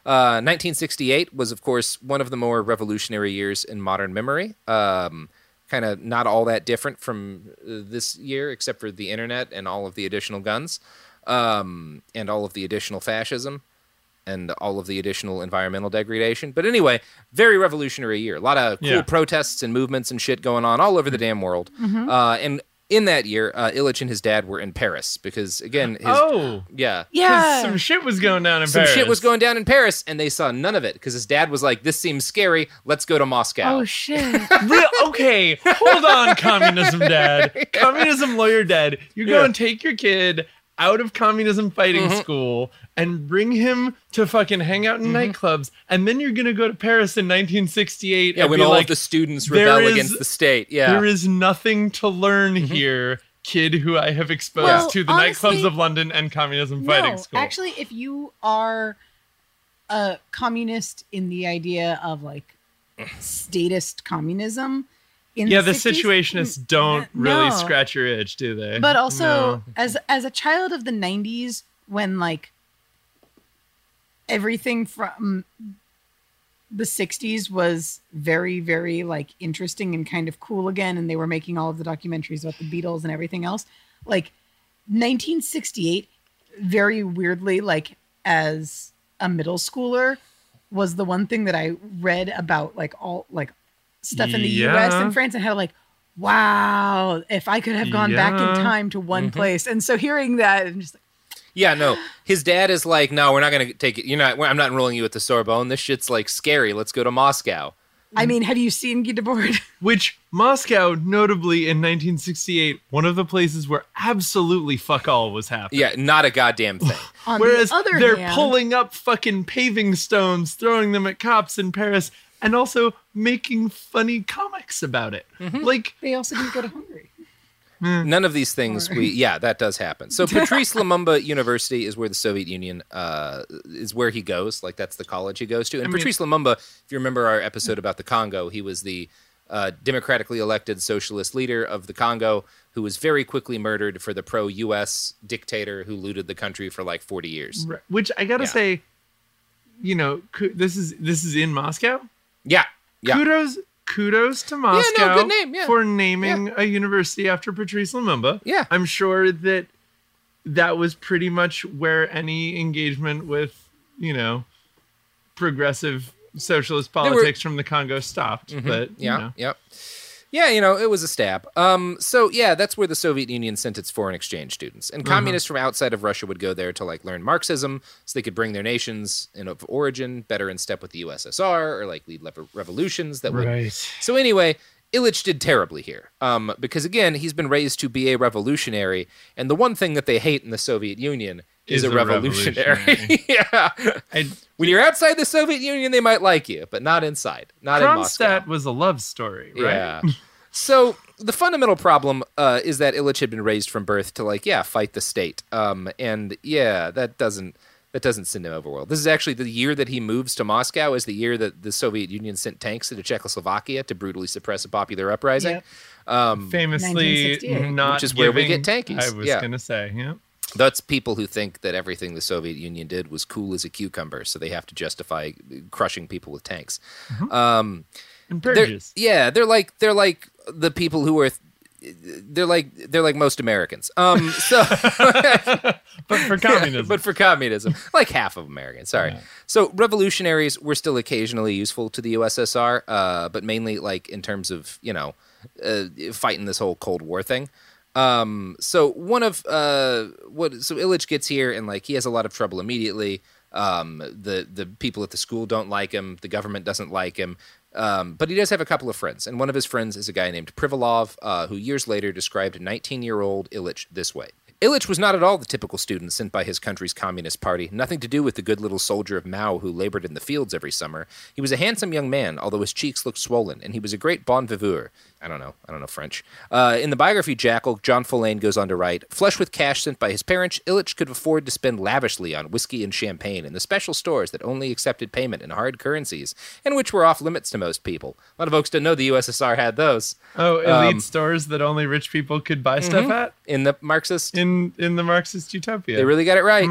Uh, 1968 was of course one of the more revolutionary years in modern memory. Um, kind of not all that different from uh, this year, except for the internet and all of the additional guns, um, and all of the additional fascism, and all of the additional environmental degradation. But anyway, very revolutionary year. A lot of cool Yeah. protests and movements and shit going on all over the damn world. Uh, and in that year, uh, Illich and his dad were in Paris because again, his oh, yeah, Yeah. some shit was going down in Some Paris. shit was going down in Paris, and they saw none of it because his dad was like, "This seems scary. Let's go to Moscow." Oh shit. [LAUGHS] Real, okay, hold on, communism dad, [LAUGHS] communism lawyer dad. You go Yeah. and take your kid out of communism fighting Mm-hmm. school and bring him to fucking hang out in nightclubs, and then you're gonna go to Paris in 1968. yeah, and when be all like, of the students rebel is- against the state. Yeah, Mm-hmm. There is nothing to learn here, kid who I have exposed Well, to the honestly- nightclubs of London and communism fighting no, school. actually, if you are a communist in the idea of like [CLEARS THROAT] statist communism, in yeah, the 60s. situationists don't really No. scratch your itch, do they? But also, No. as as a child of the '90s, when like everything from the '60s was very, very like interesting and kind of cool again, and they were making all of the documentaries about the Beatles and everything else. Like 1968, very weirdly, like as a middle schooler, was the one thing that I read about like all like stuff in the U.S. And France, and how like, wow, if I could have gone back in time to one mm-hmm. place. And so hearing that, and just like, Yeah, no. His dad is like, no, we're not gonna take it. You're not. I'm not enrolling you at the Sorbonne. This shit's like scary. Let's go to Moscow. I mean, have you seen Guy Debord? [LAUGHS] Which Moscow, notably in 1968, one of the places where absolutely fuck all was happening. Yeah, not a goddamn thing. [LAUGHS] Whereas the other they're hand, pulling up fucking paving stones, throwing them at cops in Paris, and also making funny comics about it. Mm-hmm. Like, they also didn't go to Hungary. [SIGHS] None of these things we yeah, that does happen. So [LAUGHS] Patrice Lumumba University is where the Soviet Union uh, is where he goes. Like that's the college he goes to. And I mean- Patrice Lumumba, if you remember our episode about the Congo, he was the uh, democratically elected socialist leader of the Congo who was very quickly murdered for the pro-U.S. dictator who looted the country for like 40 years. Right. which I gotta Yeah. say, you know, this is this is in Moscow. Yeah, yeah. Kudos, kudos to Moscow good name, yeah. for naming a university after Patrice Lumumba. Yeah. I'm sure that that was pretty much where any engagement with, you know, progressive socialist were- politics from the Congo stopped. Mm-hmm. But Yeah, you know. yep. Yeah, you know, it was a stab. Um, so yeah, that's where the Soviet Union sent its foreign exchange students, and communists from outside of Russia would go there to like learn Marxism, so they could bring their nations in of origin better in step with the USSR, or like lead lever- revolutions that would. Right. So anyway, Ilich did terribly here, um, because again, he's been raised to be a revolutionary, and the one thing that they hate in the Soviet Union is, Is a, a revolutionary. revolutionary. [LAUGHS] yeah. I, When you're outside the Soviet Union, they might like you, but not inside. Not in Moscow. Kronstadt was a love story, right? Yeah. so the fundamental problem uh, is that Ilich had been raised from birth to like, yeah, fight the state. Um, and yeah, that doesn't that doesn't send him over well. This is actually the year that he moves to Moscow. Is the year that the Soviet Union sent tanks into Czechoslovakia to brutally suppress a popular uprising. Yep. Famously not Which is where we get tankies. I was Yeah. gonna say, yeah. That's people who think that everything the Soviet Union did was cool as a cucumber, so they have to justify crushing people with tanks. Um, they're, yeah, they're like they're like the people who are they're like they're like most Americans. Um, so [LAUGHS] [LAUGHS] But for communism. but for communism, like half of Americans. Sorry. So revolutionaries were still occasionally useful to the USSR, uh, but mainly like in terms of you know uh, fighting this whole Cold War thing. Um, so one of uh, what so Ilich gets here and like he has a lot of trouble immediately. Um, the the people at the school don't like him. The government doesn't like him. Um, but he does have a couple of friends, and one of his friends is a guy named Privalov, uh, who years later described 19-year-old Ilich this way. Ilich was not at all the typical student sent by his country's Communist Party, nothing to do with the good little soldier of Mao who labored in the fields every summer. He was a handsome young man, although his cheeks looked swollen, and he was a great bon viveur. I don't know. I don't know French. Uh, in the biography Jackal, John Follain goes on to write Flush with cash sent by his parents, Ilich could afford to spend lavishly on whiskey and champagne in the special stores that only accepted payment in hard currencies, and which were off limits to most people. A lot of folks didn't know the USSR had those oh, elite um, mm-hmm. stores that only rich people could buy stuff at in the Marxist in in the Marxist utopia. They really got it right.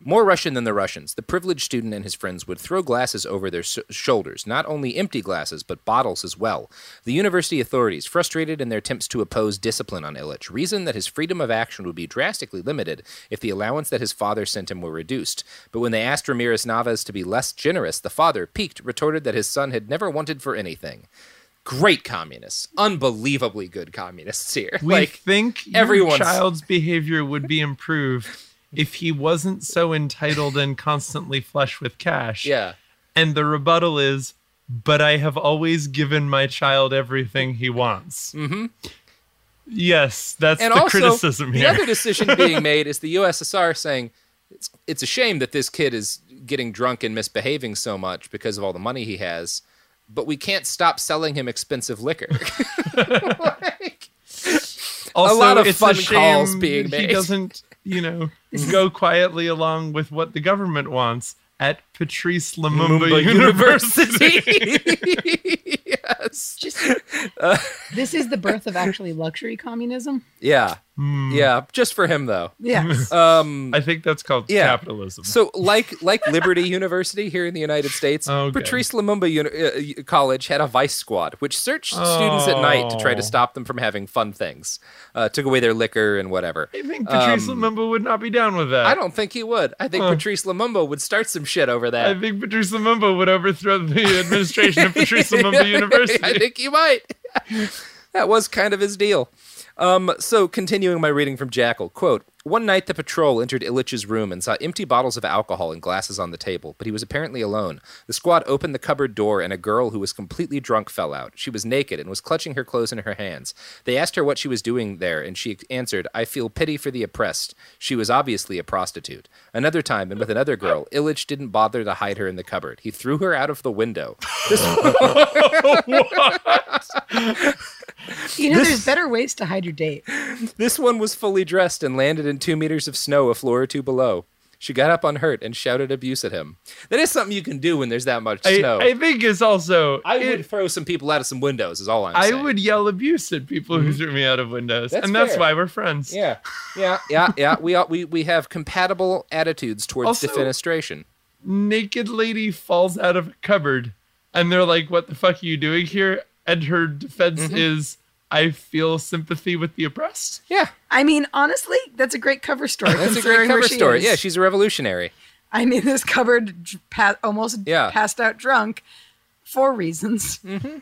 More Russian than the Russians, the privileged student and his friends would throw glasses over their shoulders, not only empty glasses, but bottles as well. The university authorities, frustrated in their attempts to oppose discipline on Ilich, reasoned that his freedom of action would be drastically limited if the allowance that his father sent him were reduced. But when they asked Ramirez Navas to be less generous, the father, piqued, retorted that his son had never wanted for anything. Great communists. Unbelievably good communists here. we like, think your everyone's- child's behavior would be improved [LAUGHS] if he wasn't so entitled and constantly flush with cash. yeah. And the rebuttal is, but I have always given my child everything he wants. Mm-hmm. Yes, that's and the also criticism the other decision being [LAUGHS] made is the USSR saying it's it's a shame that this kid is getting drunk and misbehaving so much because of all the money he has, but we can't stop selling him expensive liquor. [LAUGHS] Like, also, lot of it's fun a shame calls being He doesn't, you know, go quietly along with what the government wants at Patrice Lumumba, Lumumba University. University. [LAUGHS] yes. Just Uh, this is the birth of actually luxury communism. yeah. Hmm. Yeah. Just for him though. Yes. [LAUGHS] Um. I think that's called Yeah. capitalism. So, like like Liberty University here in the United States, [LAUGHS] Okay. Patrice Lumumba Uni- uh, College had a vice squad, which searched students at night to try to Oh. stop them from having fun things, uh, took away their liquor and whatever. I think Patrice Um, Lumumba would not be down with that. I don't think he would. I think Huh. Patrice Lumumba would start some shit over that. I think Patrice Lumumba would overthrow the [LAUGHS] administration of Patrice Lumumba University. I think he might. that was kind of his deal. Um, so, continuing my reading from Jackal, quote, One night the patrol entered Ilich's room and saw empty bottles of alcohol and glasses on the table, but he was apparently alone. The squad opened the cupboard door and a girl who was completely drunk fell out. She was naked and was clutching her clothes in her hands. They asked her what she was doing there, and she answered, I feel pity for the oppressed. She was obviously a prostitute. Another time, and with another girl, Ilich didn't bother to hide her in the cupboard. He threw her out of the window. This [LAUGHS] You know, there's better ways to hide your date. This one was fully dressed and landed in two meters of snow a floor or two below. She got up unhurt and shouted abuse at him. That is something you can do when there's that much I, snow. I think it's also. I it- would throw some people out of some windows. Is all I'm I saying. would yell abuse at people who threw me out of windows, That's and that's why we're friends. Yeah, yeah, yeah, [LAUGHS] yeah. We all- we we have compatible attitudes towards Also- defenestration. Naked lady falls out of a cupboard, and they're like, "What the fuck are you doing here?" And her defense Mm-hmm. is, "I feel sympathy with the oppressed." Yeah, I mean, honestly, that's a great cover story. that's a great cover story. is. Yeah, she's a revolutionary. I mean, this covered, pa- almost Yeah. passed out drunk for reasons. Mm-hmm.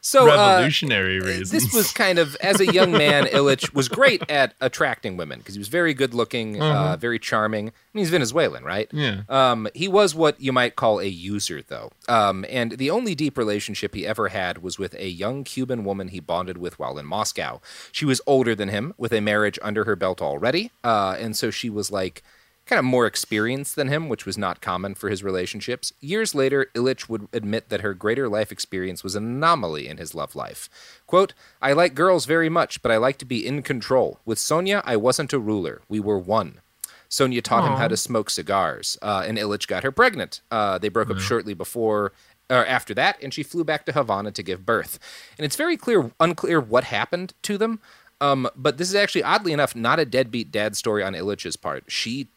So uh, Revolutionary reasons. this was kind of as a young man [LAUGHS] ilich was great at attracting women because he was very good looking uh, very charming I mean, he's venezuelan right Yeah. um, he was what you might call a user though um, and the only deep relationship he ever had was with a young cuban woman he bonded with while in moscow she was older than him with a marriage under her belt already uh, and so she was like kind of more experienced than him, which was not common for his relationships. Years later, Ilich would admit that her greater life experience was an anomaly in his love life. Quote, I like girls very much, but I like to be in control. With Sonia, I wasn't a ruler. We were one. Sonia taught him how to smoke cigars, uh, and Ilich got her pregnant. Uh, they broke up shortly before or after that, and she flew back to Havana to give birth. And it's very clear, unclear what happened to them. Um, but this is actually, oddly enough, not a deadbeat dad story on Ilich's part. She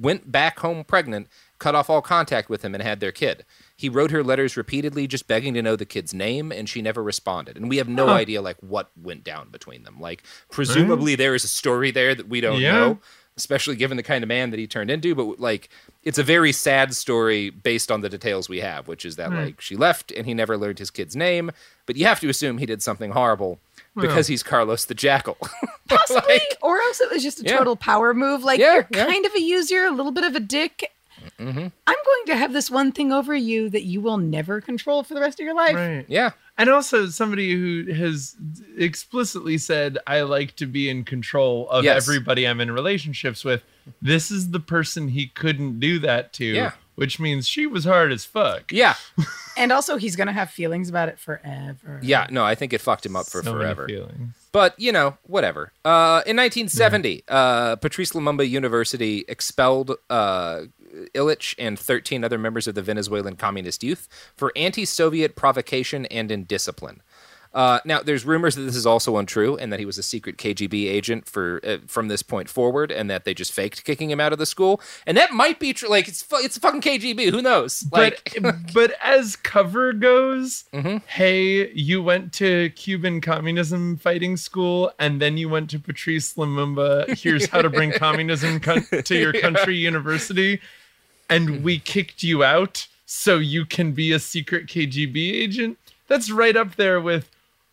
went back home pregnant, cut off all contact with him, and had their kid. He wrote her letters repeatedly, just begging to know the kid's name, and she never responded. And we have no idea like what went down between them. Like presumably there is a story there that we don't Yeah. know, especially given the kind of man that he turned into. But like, it's a very sad story based on the details we have, which is that hmm. like she left and he never learned his kid's name. But you have to assume he did something horrible because he's Carlos the Jackal. [LAUGHS] Possibly, or else it was just a Yeah. total power move. Like Yeah, you're yeah. kind of a user, a little bit of a dick. Mm-hmm. I'm going to have this one thing over you that you will never control for the rest of your life. right. yeah. And also somebody who has explicitly said, I like to be in control of Yes. everybody I'm in relationships with. This is the person he couldn't do that to. Yeah. Which means she was hard as fuck. Yeah. [LAUGHS] And also, he's going to have feelings about it forever. Yeah. No, I think it fucked him up for So many forever. feelings. But you know, whatever. Uh, in 1970, uh, Patrice Lumumba University expelled uh, Ilich and 13 other members of the Venezuelan Communist Youth for anti-Soviet provocation and indiscipline. Uh, now, there's rumors that this is also untrue, and that he was a secret KGB agent for uh, from this point forward, and that they just faked kicking him out of the school. And that might be true. Like it's it's fucking KGB. Who knows? Like, but [LAUGHS] but as cover goes, Mm-hmm. hey, you went to Cuban communism fighting school, and then you went to Patrice Lumumba. Here's how to bring [LAUGHS] communism con- to your country university, and we kicked you out so you can be a secret KGB agent. That's right up there with.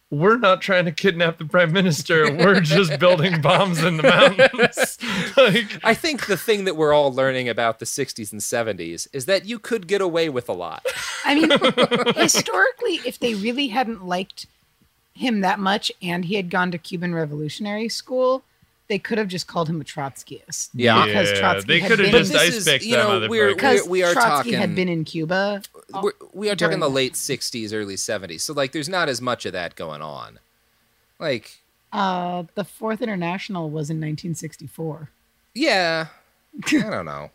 We're not trying to kidnap the prime minister. We're just building [LAUGHS] bombs in the mountains. [LAUGHS] like, I think the thing that we're all learning about the 60s and 70s is that you could get away with a lot. I mean, [LAUGHS] historically, if they really hadn't liked him that much and he had gone to Cuban Revolutionary School, they could have just called him a Trotskyist. Yeah. because Yeah, Trotsky they could have been just ice picked you that know, we're- motherfucker. because we are Trotsky talking- had been in Cuba. We're, we are talking the late 60s early 70s so like there's not as much of that going on like Uh, the Fourth International was in 1964. yeah [LAUGHS] i don't know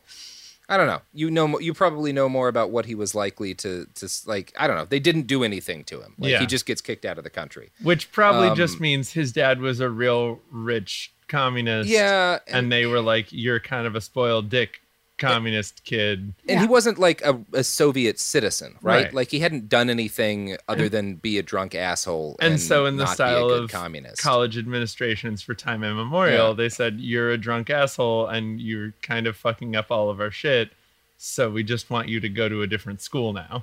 I don't know. You know, you probably know more about what he was likely to to like. I don't know. They didn't do anything to him. Like Yeah. he just gets kicked out of the country. Which probably Um, just means his dad was a real rich communist. Yeah, And, they were like, you're kind of a spoiled dick communist kid. and he wasn't like a, a Soviet citizen, right? Right. Like he hadn't done anything other than be a drunk asshole. And, so, in the not be a style of communist, college administrations for time immemorial, Yeah. they said, You're a drunk asshole and you're kind of fucking up all of our shit. So we just want you to go to a different school now.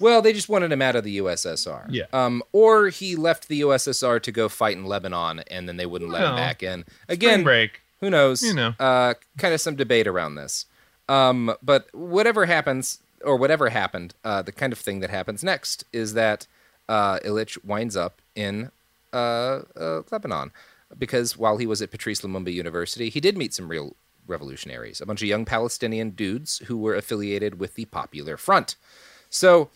Well, they just wanted him out of the USSR. Yeah. Um, or he left the USSR to go fight in Lebanon, and then they wouldn't let him back in. Spring Again, break. who knows? You know. Uh, kind of some debate around this. Um, but whatever happens, or whatever happened, uh, the kind of thing that happens next is that uh, Ilich winds up in uh, uh, Lebanon because while he was at Patrice Lumumba University, he did meet some real revolutionaries, a bunch of young Palestinian dudes who were affiliated with the Popular Front. So,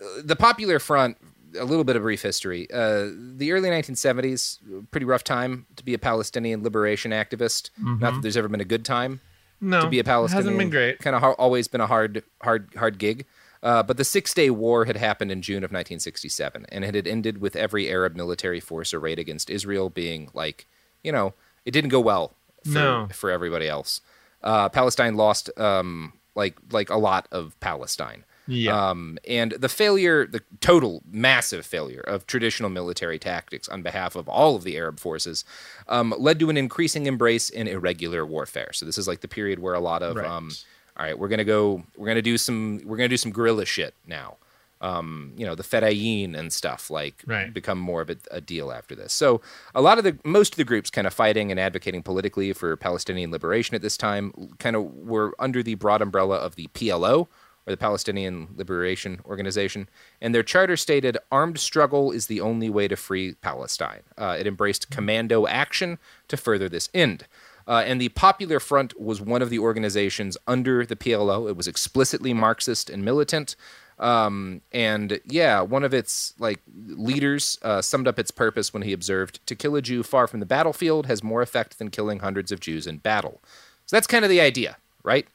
uh, the Popular Front, a little bit of brief history. Uh, the early 1970s, pretty rough time to be a Palestinian liberation activist. Not that there's ever been a good time No. to be a it Palestinian. Hasn't been great. Kind of ha- always been a hard, hard, hard gig. Uh, but the Six Day War had happened in June of 1967, and it had ended with every Arab military force arrayed against Israel being like, you know, it didn't go well for, No. for everybody else. Uh, Palestine lost um, like like a lot of Palestine. Yeah. Um, and the failure, the total massive failure of traditional military tactics on behalf of all of the Arab forces, um, led to an increasing embrace in irregular warfare. So this is like the period where a lot of, Right. um, all right, we're gonna go, we're gonna do some, we're gonna do some guerrilla shit now. Um, you know, the Fedayeen and stuff like Right. become more of a, a deal after this. So a lot of the most of the groups kind of fighting and advocating politically for Palestinian liberation at this time kind of were under the broad umbrella of the PLO or the Palestinian Liberation Organization, and their charter stated armed struggle is the only way to free Palestine. Uh, it embraced commando action to further this end. Uh, and the Popular Front was one of the organizations under the PLO. It was explicitly Marxist and militant. Um, and yeah, one of its like leaders uh, summed up its purpose when he observed, "To kill a Jew far from the battlefield has more effect than killing hundreds of Jews in battle." So that's kind of the idea, right?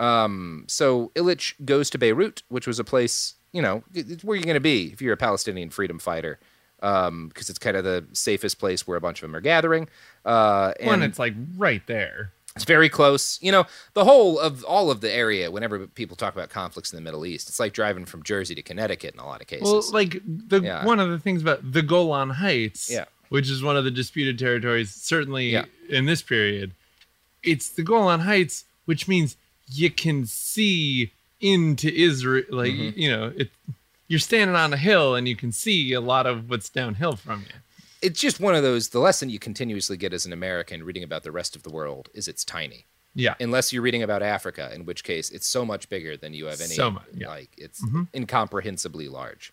Um, so Ilich goes to Beirut, which was a place, you know, it's where you're going to be if you're a Palestinian freedom fighter, because it's kind of the safest place where a bunch of them are gathering. Uh, and One, it's like right there. it's very close. You know, the whole of all of the area, whenever people talk about conflicts in the Middle East, it's like driving from Jersey to Connecticut in a lot of cases. Well, like the Yeah. one of the things about the Golan Heights, Yeah. which is one of the disputed territories, certainly Yeah. in this period, it's the Golan Heights, which means you can see into Israel. Like Mm-hmm. you know, it you're standing on a hill and you can see a lot of what's downhill from you. it's just one of those, the lesson you continuously get as an American reading about the rest of the world is it's tiny. Yeah, Unless you're reading about Africa, in which case it's so much bigger than you have any. So much, yeah. Like it's incomprehensibly large.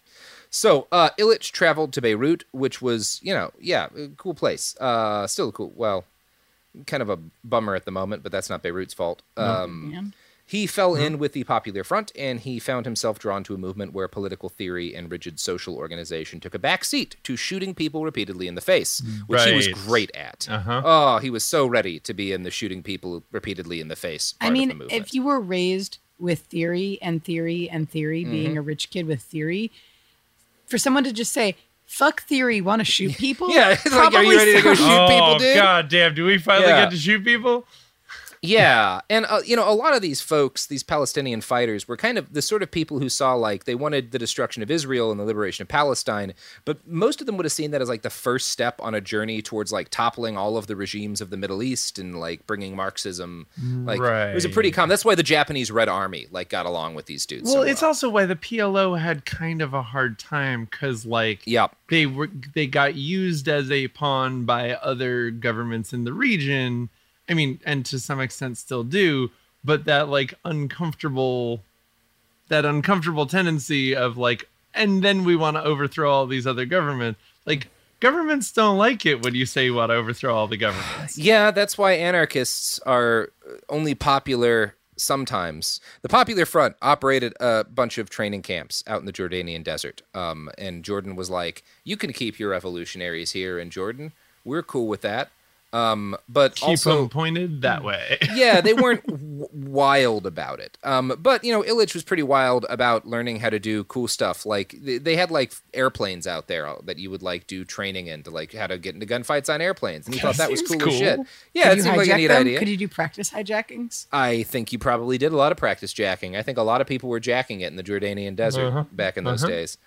So uh, Ilich traveled to Beirut, which was, you know, yeah, a cool place. Uh, still cool. Well, kind of a bummer at the moment, but that's not Beirut's fault. Um, Man. he fell in with the Popular Front, and he found himself drawn to a movement where political theory and rigid social organization took a back seat to shooting people repeatedly in the face, which he was great at. Uh-huh. Oh, he was so ready to be in the shooting people repeatedly in the face. I part of the mean, movement. if you were raised with theory and theory and theory, being Mm-hmm. a rich kid with theory, for someone to just say, fuck theory, want to shoot [LAUGHS] people? Yeah, it's [LAUGHS] like, are you probably ready to go sounds- shoot people, oh dude? god damn! Do we finally Yeah. get to shoot people? Yeah, and uh, you know, a lot of these folks, these Palestinian fighters, were kind of the sort of people who saw like they wanted the destruction of Israel and the liberation of Palestine, but most of them would have seen that as like the first step on a journey towards like toppling all of the regimes of the Middle East and like bringing Marxism. Like it was a pretty Right. common. That's why the Japanese Red Army like got along with these dudes. Well, so it's well. also why the PLO had kind of a hard time because, like, Yep. they were they got used as a pawn by other governments in the region. I mean, and to some extent still do, but that like uncomfortable, that uncomfortable tendency of like, and then we want to overthrow all these other governments. Like, governments don't like it when you say you want to overthrow all the governments. [SIGHS] Yeah, that's why anarchists are only popular sometimes. The Popular Front operated a bunch of training camps out in the Jordanian desert. Um, and Jordan was like, You can keep your revolutionaries here in Jordan. We're cool with that. Um, but Keep also them pointed that way. [LAUGHS] yeah, they [LAUGHS] weren't w- wild about it. Um, but you know, Ilich was pretty wild about learning how to do cool stuff. Like they, they had like airplanes out there that you would like do training in to like how to get into gunfights on airplanes, and he thought that [LAUGHS] was seems cool, as shit. Yeah, Could it you seemed like a neat them? idea. Could you do practice hijackings? I think you probably did a lot of practice jacking. I think a lot of people were jacking it in the Jordanian desert Uh-huh. back in those Uh-huh. days.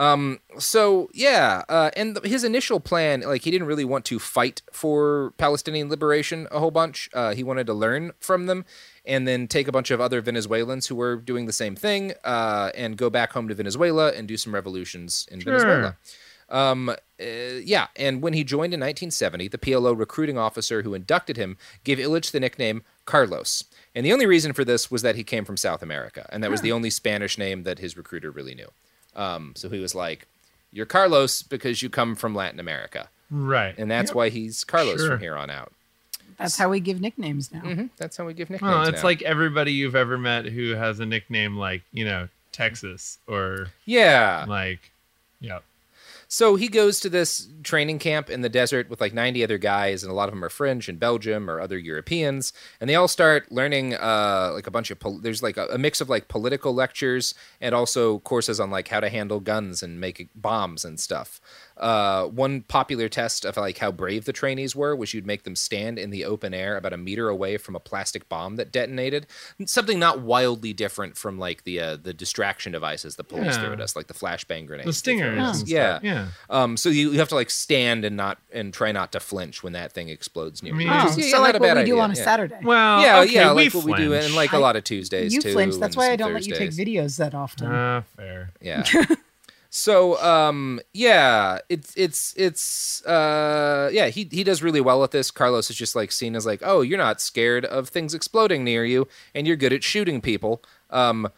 Um, so yeah, uh, and th- his initial plan, like he didn't really want to fight for Palestinian liberation a whole bunch. Uh, he wanted to learn from them and then take a bunch of other Venezuelans who were doing the same thing uh, and go back home to Venezuela and do some revolutions in Sure. Venezuela. Um, uh, yeah, and when he joined in 1970, the PLO recruiting officer who inducted him gave Ilich the nickname Carlos. And the only reason for this was that he came from South America, and that was the only Spanish name that his recruiter really knew. Um, so he was like, "You're Carlos because you come from Latin America," right. and that's why he's Carlos Sure. from here on out. That's how we give nicknames now. hmm That's how we give nicknames. Well, it's now. like everybody you've ever met who has a nickname like, you know, Texas or yeah, like, yeah. So he goes to this training camp in the desert with like 90 other guys, and a lot of them are French and Belgium or other Europeans, and they all start learning uh, like a bunch of pol- there's like a, a mix of like political lectures and also courses on like how to handle guns and make bombs and stuff. Uh, one popular test of like how brave the trainees were was you'd make them stand in the open air about a meter away from a plastic bomb that detonated. Something not wildly different from like the uh, the distraction devices the police Yeah. threw at us, like the flashbang grenades. The stingers. Yeah. and stuff. Yeah. Yeah. Um, so you, you have to like stand and not and try not to flinch when that thing explodes near I mean, you. Oh, which yeah, so like what bad we do idea, on a yeah. Saturday. Well, Yeah, okay, yeah, we like what we do, and like a lot of Tuesdays you too. flinch. That's why I don't let you take videos that often. Ah, fair. Yeah. [LAUGHS] so um yeah, it's it's it's uh yeah, he he does really well at this. Carlos is just like seen as like, "Oh, you're not scared of things exploding near you and you're good at shooting people." Um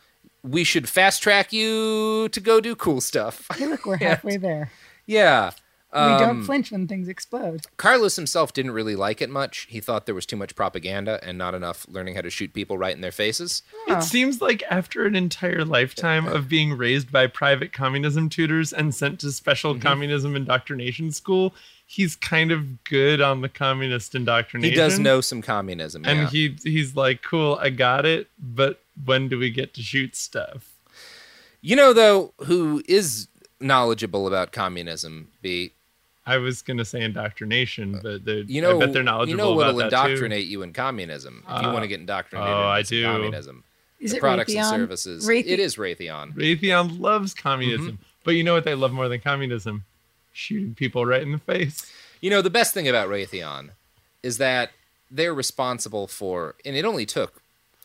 we should fast track you to go do cool stuff. hey, look, we're [LAUGHS] Yeah. halfway there. yeah. We don't Um, flinch when things explode. Carlos himself didn't really like it much. He thought there was too much propaganda and not enough learning how to shoot people right in their faces. Oh. It seems like after an entire lifetime of being raised by private communism tutors and sent to special Mm-hmm. communism indoctrination school, he's kind of good on the communist indoctrination. He does know some communism. and yeah. he he's like, "Cool, I got it, but when do we get to shoot stuff?" You know, though, who is knowledgeable about communism? Be I was gonna say indoctrination, but they're, Uh, you know, I bet they're knowledgeable you know what'll about too. indoctrinate you in communism if you Uh, want to get indoctrinated oh, I into some do. communism. Is the it products and services. Raytheon- It is Raytheon. Raytheon loves communism, Mm-hmm. but you know what they love more than communism? Shooting people right in the face. You know, the best thing about Raytheon is that they're responsible for, and it only took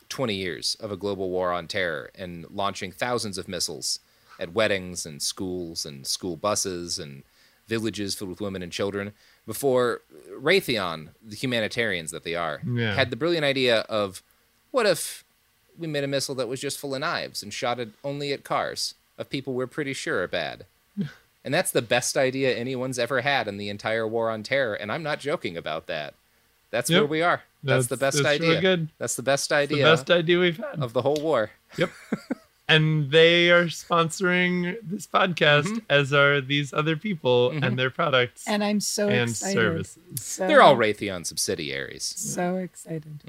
20 years of a global war on terror and launching thousands of missiles at weddings and schools and school buses and villages filled with women and children before Raytheon, the humanitarians that they are, Yeah. had the brilliant idea of what if we made a missile that was just full of knives and shot it only at cars of people we're pretty sure are bad. [LAUGHS] And that's the best idea anyone's ever had in the entire war on terror. And I'm not joking about that. That's Yep. where we are. That's, the best that's really idea. good. That's the best idea. The best idea we've had. of the whole war. Yep. [LAUGHS] and they are sponsoring this podcast, Mm-hmm. as are these other people and their products And I'm so and excited. services. So, They're all Raytheon subsidiaries. so excited.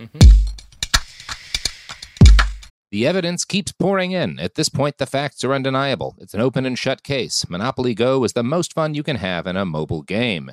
The evidence keeps pouring in. At this point, the facts are undeniable. It's an open and shut case. Monopoly Go is the most fun you can have in a mobile game.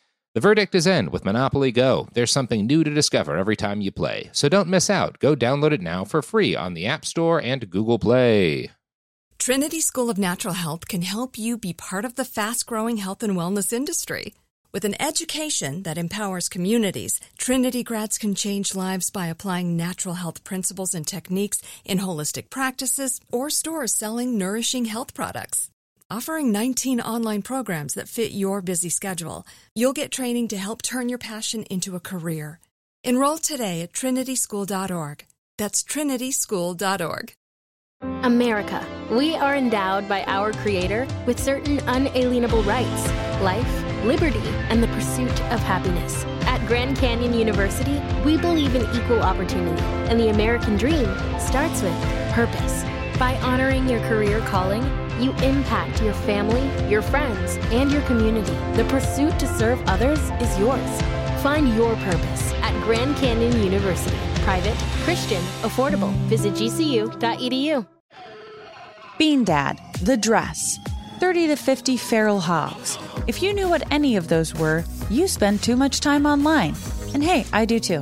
The verdict is in with Monopoly Go. There's something new to discover every time you play. So don't miss out. Go download it now for free on the App Store and Google Play. Trinity School of Natural Health can help you be part of the fast growing health and wellness industry. With an education that empowers communities, Trinity grads can change lives by applying natural health principles and techniques in holistic practices or stores selling nourishing health products. Offering 19 online programs that fit your busy schedule. You'll get training to help turn your passion into a career. Enroll today at trinityschool.org. That's trinityschool.org. America. We are endowed by our Creator with certain unalienable rights life, liberty, and the pursuit of happiness. At Grand Canyon University, we believe in equal opportunity, and the American dream starts with purpose. By honoring your career calling, you impact your family, your friends, and your community. The pursuit to serve others is yours. Find your purpose at Grand Canyon University. Private, Christian, affordable. Visit gcu.edu. Bean Dad, The Dress, 30 to 50 Feral Hogs. If you knew what any of those were, you spend too much time online. And hey, I do too.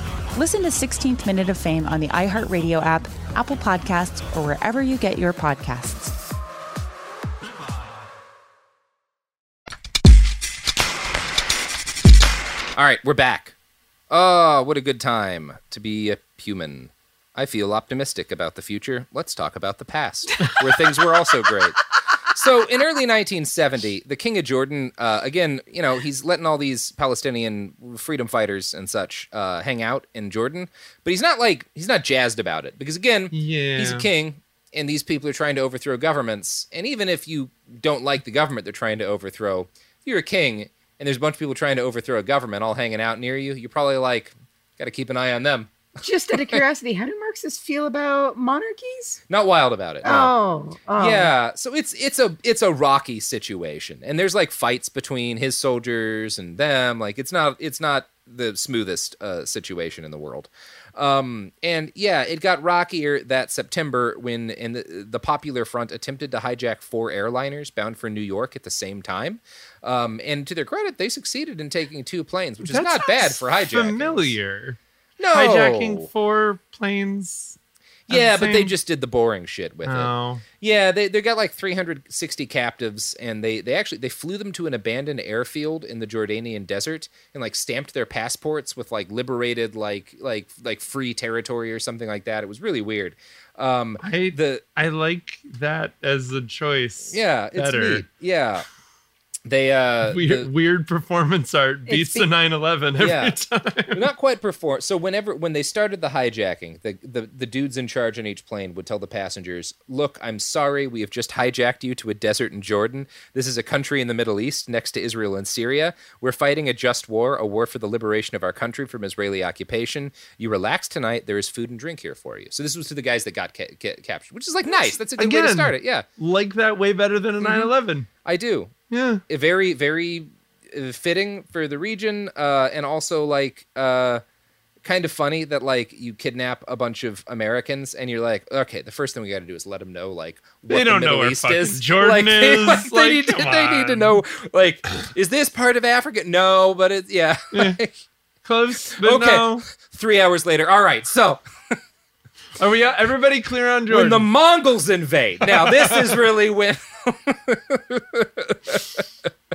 Listen to 16th Minute of Fame on the iHeartRadio app, Apple Podcasts, or wherever you get your podcasts. All right, we're back. Oh, what a good time to be a human. I feel optimistic about the future. Let's talk about the past, where things were also great. So, in early 1970, the King of Jordan, uh, again, you know, he's letting all these Palestinian freedom fighters and such uh, hang out in Jordan, but he's not like, he's not jazzed about it because, again, Yeah. he's a king and these people are trying to overthrow governments. And even if you don't like the government they're trying to overthrow, if you're a king and there's a bunch of people trying to overthrow a government all hanging out near you, you're probably like, got to keep an eye on them. Just out of curiosity, how do Marxists feel about monarchies? Not wild about it. no. Oh, oh. Yeah, so it's it's a it's a rocky situation, and there's like fights between his soldiers and them. Like it's not it's not the smoothest uh, situation in the world. Um, and yeah, it got rockier that September when and the, the Popular Front attempted to hijack four airliners bound for New York at the same time. Um, and to their credit, they succeeded in taking two planes, which is not bad sounds for hijacking. Familiar. No, Hijacking four planes. Yeah, but they just did the boring shit with it. Oh. Yeah, they they got like 360 captives, and they they actually they flew them to an abandoned airfield in the Jordanian desert and like stamped their passports with like liberated like like like free territory or something like that. It was really weird. Um, I the I like that as a choice. yeah, it's better. neat. Yeah, they uh [LAUGHS] Weird, the- weird performance art beats be- the 911 every Yeah. time. not quite perform. So whenever when they started the hijacking, the, the the dudes in charge on each plane would tell the passengers, "Look, I'm sorry, we have just hijacked you to a desert in Jordan. This is a country in the Middle East next to Israel and Syria. We're fighting a just war, a war for the liberation of our country from Israeli occupation. You relax tonight. There is food and drink here for you." So this was to the guys that got ca- ca- captured, which is like nice. That's a good way to start it. Yeah, Like that way better than a Mm-hmm. 911. I do Yeah. very very uh, fitting for the region uh and also like uh kind of funny that like you kidnap a bunch of Americans and you're like okay the first thing we got to do is let them know like what They don't the know where East fucking is. [LAUGHS] Jordan like, [LAUGHS] they, is. like, they, Like, need to, they need to know like is this part of Africa? No but it's yeah. [LAUGHS] Like, Close, but okay. no. three hours later. All right so Are we everybody clear on Jordan? when the Mongols invade now this is really when [LAUGHS]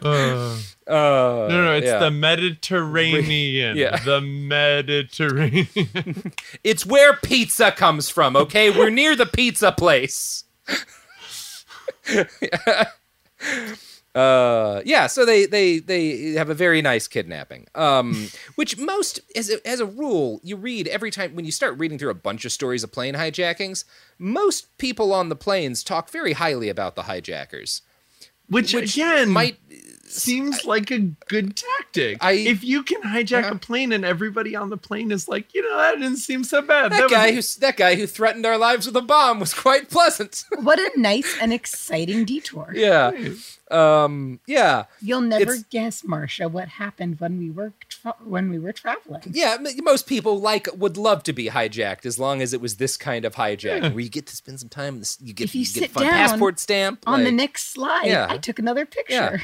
Uh, uh no, no, it's yeah. the Mediterranean. Yeah. The Mediterranean. [LAUGHS] It's where pizza comes from, okay? We're near the pizza place. [LAUGHS] uh yeah so they they they have a very nice kidnapping. Um [LAUGHS] which most as a, as a rule you read every time when you start reading through a bunch of stories of plane hijackings most people on the planes talk very highly about the hijackers. Which, which again, might seems like a good tactic. I- if you can hijack Yeah. a plane and everybody on the plane is like, you know, that didn't seem so bad. That was- guy who that guy who threatened our lives with a bomb was quite pleasant. [LAUGHS] What a nice and exciting detour. yeah. Um yeah. You'll never It's- guess, Marcia, what happened when we were tra- when we were traveling. Yeah, most people like would love to be hijacked as long as it was this kind of hijack where you get to spend some time. You get If you get sit fun down passport stamp On the next slide, Yeah. I took another picture. Yeah.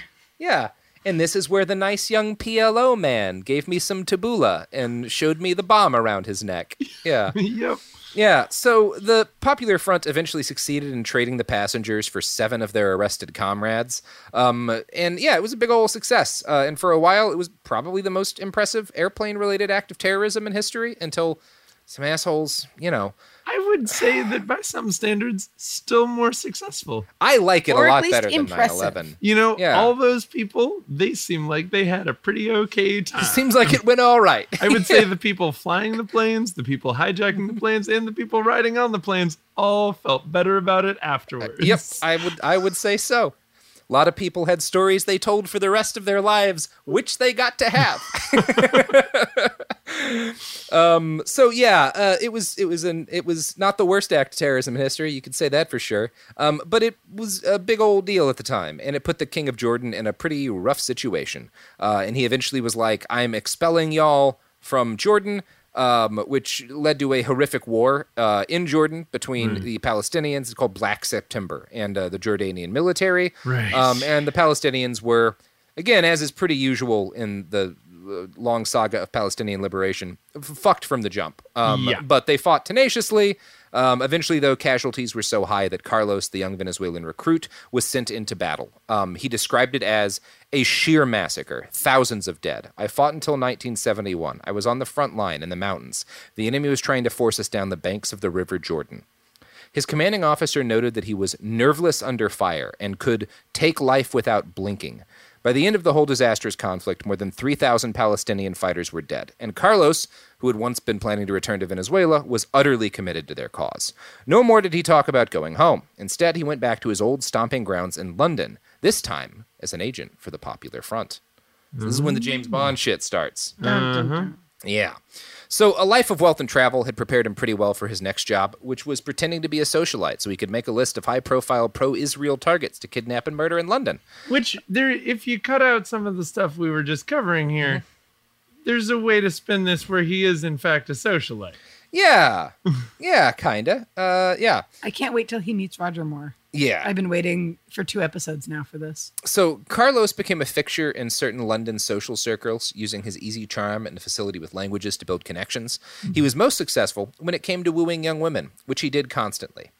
And this is where the nice young PLO man gave me some tabula and showed me the bomb around his neck. [LAUGHS] Yeah. yep. Yeah, so the Popular Front eventually succeeded in trading the passengers for seven of their arrested comrades. Um, and yeah, it was a big old success. Uh, and for a while, it was probably the most impressive airplane related act of terrorism in history until some assholes, you know. I would say that by some standards, still more successful. I like it Or a lot least better than 9/11. You know, Yeah. all those people, they seem like they had a pretty okay time. It Seems like it went all right. I would say [LAUGHS] the people flying the planes, the people hijacking the planes, and the people riding on the planes all felt better about it afterwards. Uh, yep, I would I would say so. A lot of people had stories they told for the rest of their lives, which they got to have. [LAUGHS] um, so yeah, uh, it was it was an it was not the worst act of terrorism in history. You could say that for sure. Um, but it was a big old deal at the time, and it put the king of Jordan in a pretty rough situation. Uh, and he eventually was like, "I'm expelling y'all from Jordan." um, which led to a horrific war uh, in Jordan between the Palestinians. It's called Black September and uh, the Jordanian military. Right. Um, and the Palestinians were, again, as is pretty usual in the long saga of Palestinian liberation, f- fucked from the jump. Um, Yeah. But they fought tenaciously. Um, eventually, though, casualties were so high that Carlos, the young Venezuelan recruit, was sent into battle. Um, he described it as a sheer massacre, thousands of dead. I fought until 1971. I was on the front line in the mountains. The enemy was trying to force us down the banks of the River Jordan. His commanding officer noted that he was nerveless under fire and could take life without blinking. By the end of the whole disastrous conflict, more than 3,000 Palestinian fighters were dead, and Carlos, who had once been planning to return to Venezuela, was utterly committed to their cause. No more did he talk about going home. Instead, he went back to his old stomping grounds in London, this time as an agent for the Popular Front. This is when the James Bond mm. shit starts. Mm-hmm. Yeah. So, a life of wealth and travel had prepared him pretty well for his next job, which was pretending to be a socialite so he could make a list of high profile pro Israel targets to kidnap and murder in London. Which there, if you cut out some of the stuff we were just covering here, mm-hmm. there's a way to spin this where he is in fact a socialite. Yeah. [LAUGHS] Yeah, kinda. Uh, yeah. I can't wait till he meets Roger Moore. Yeah. I've been waiting for two episodes now for this. So Carlos became a fixture in certain London social circles, using his easy charm and facility with languages to build connections. He was most successful when it came to wooing young women, which he did constantly.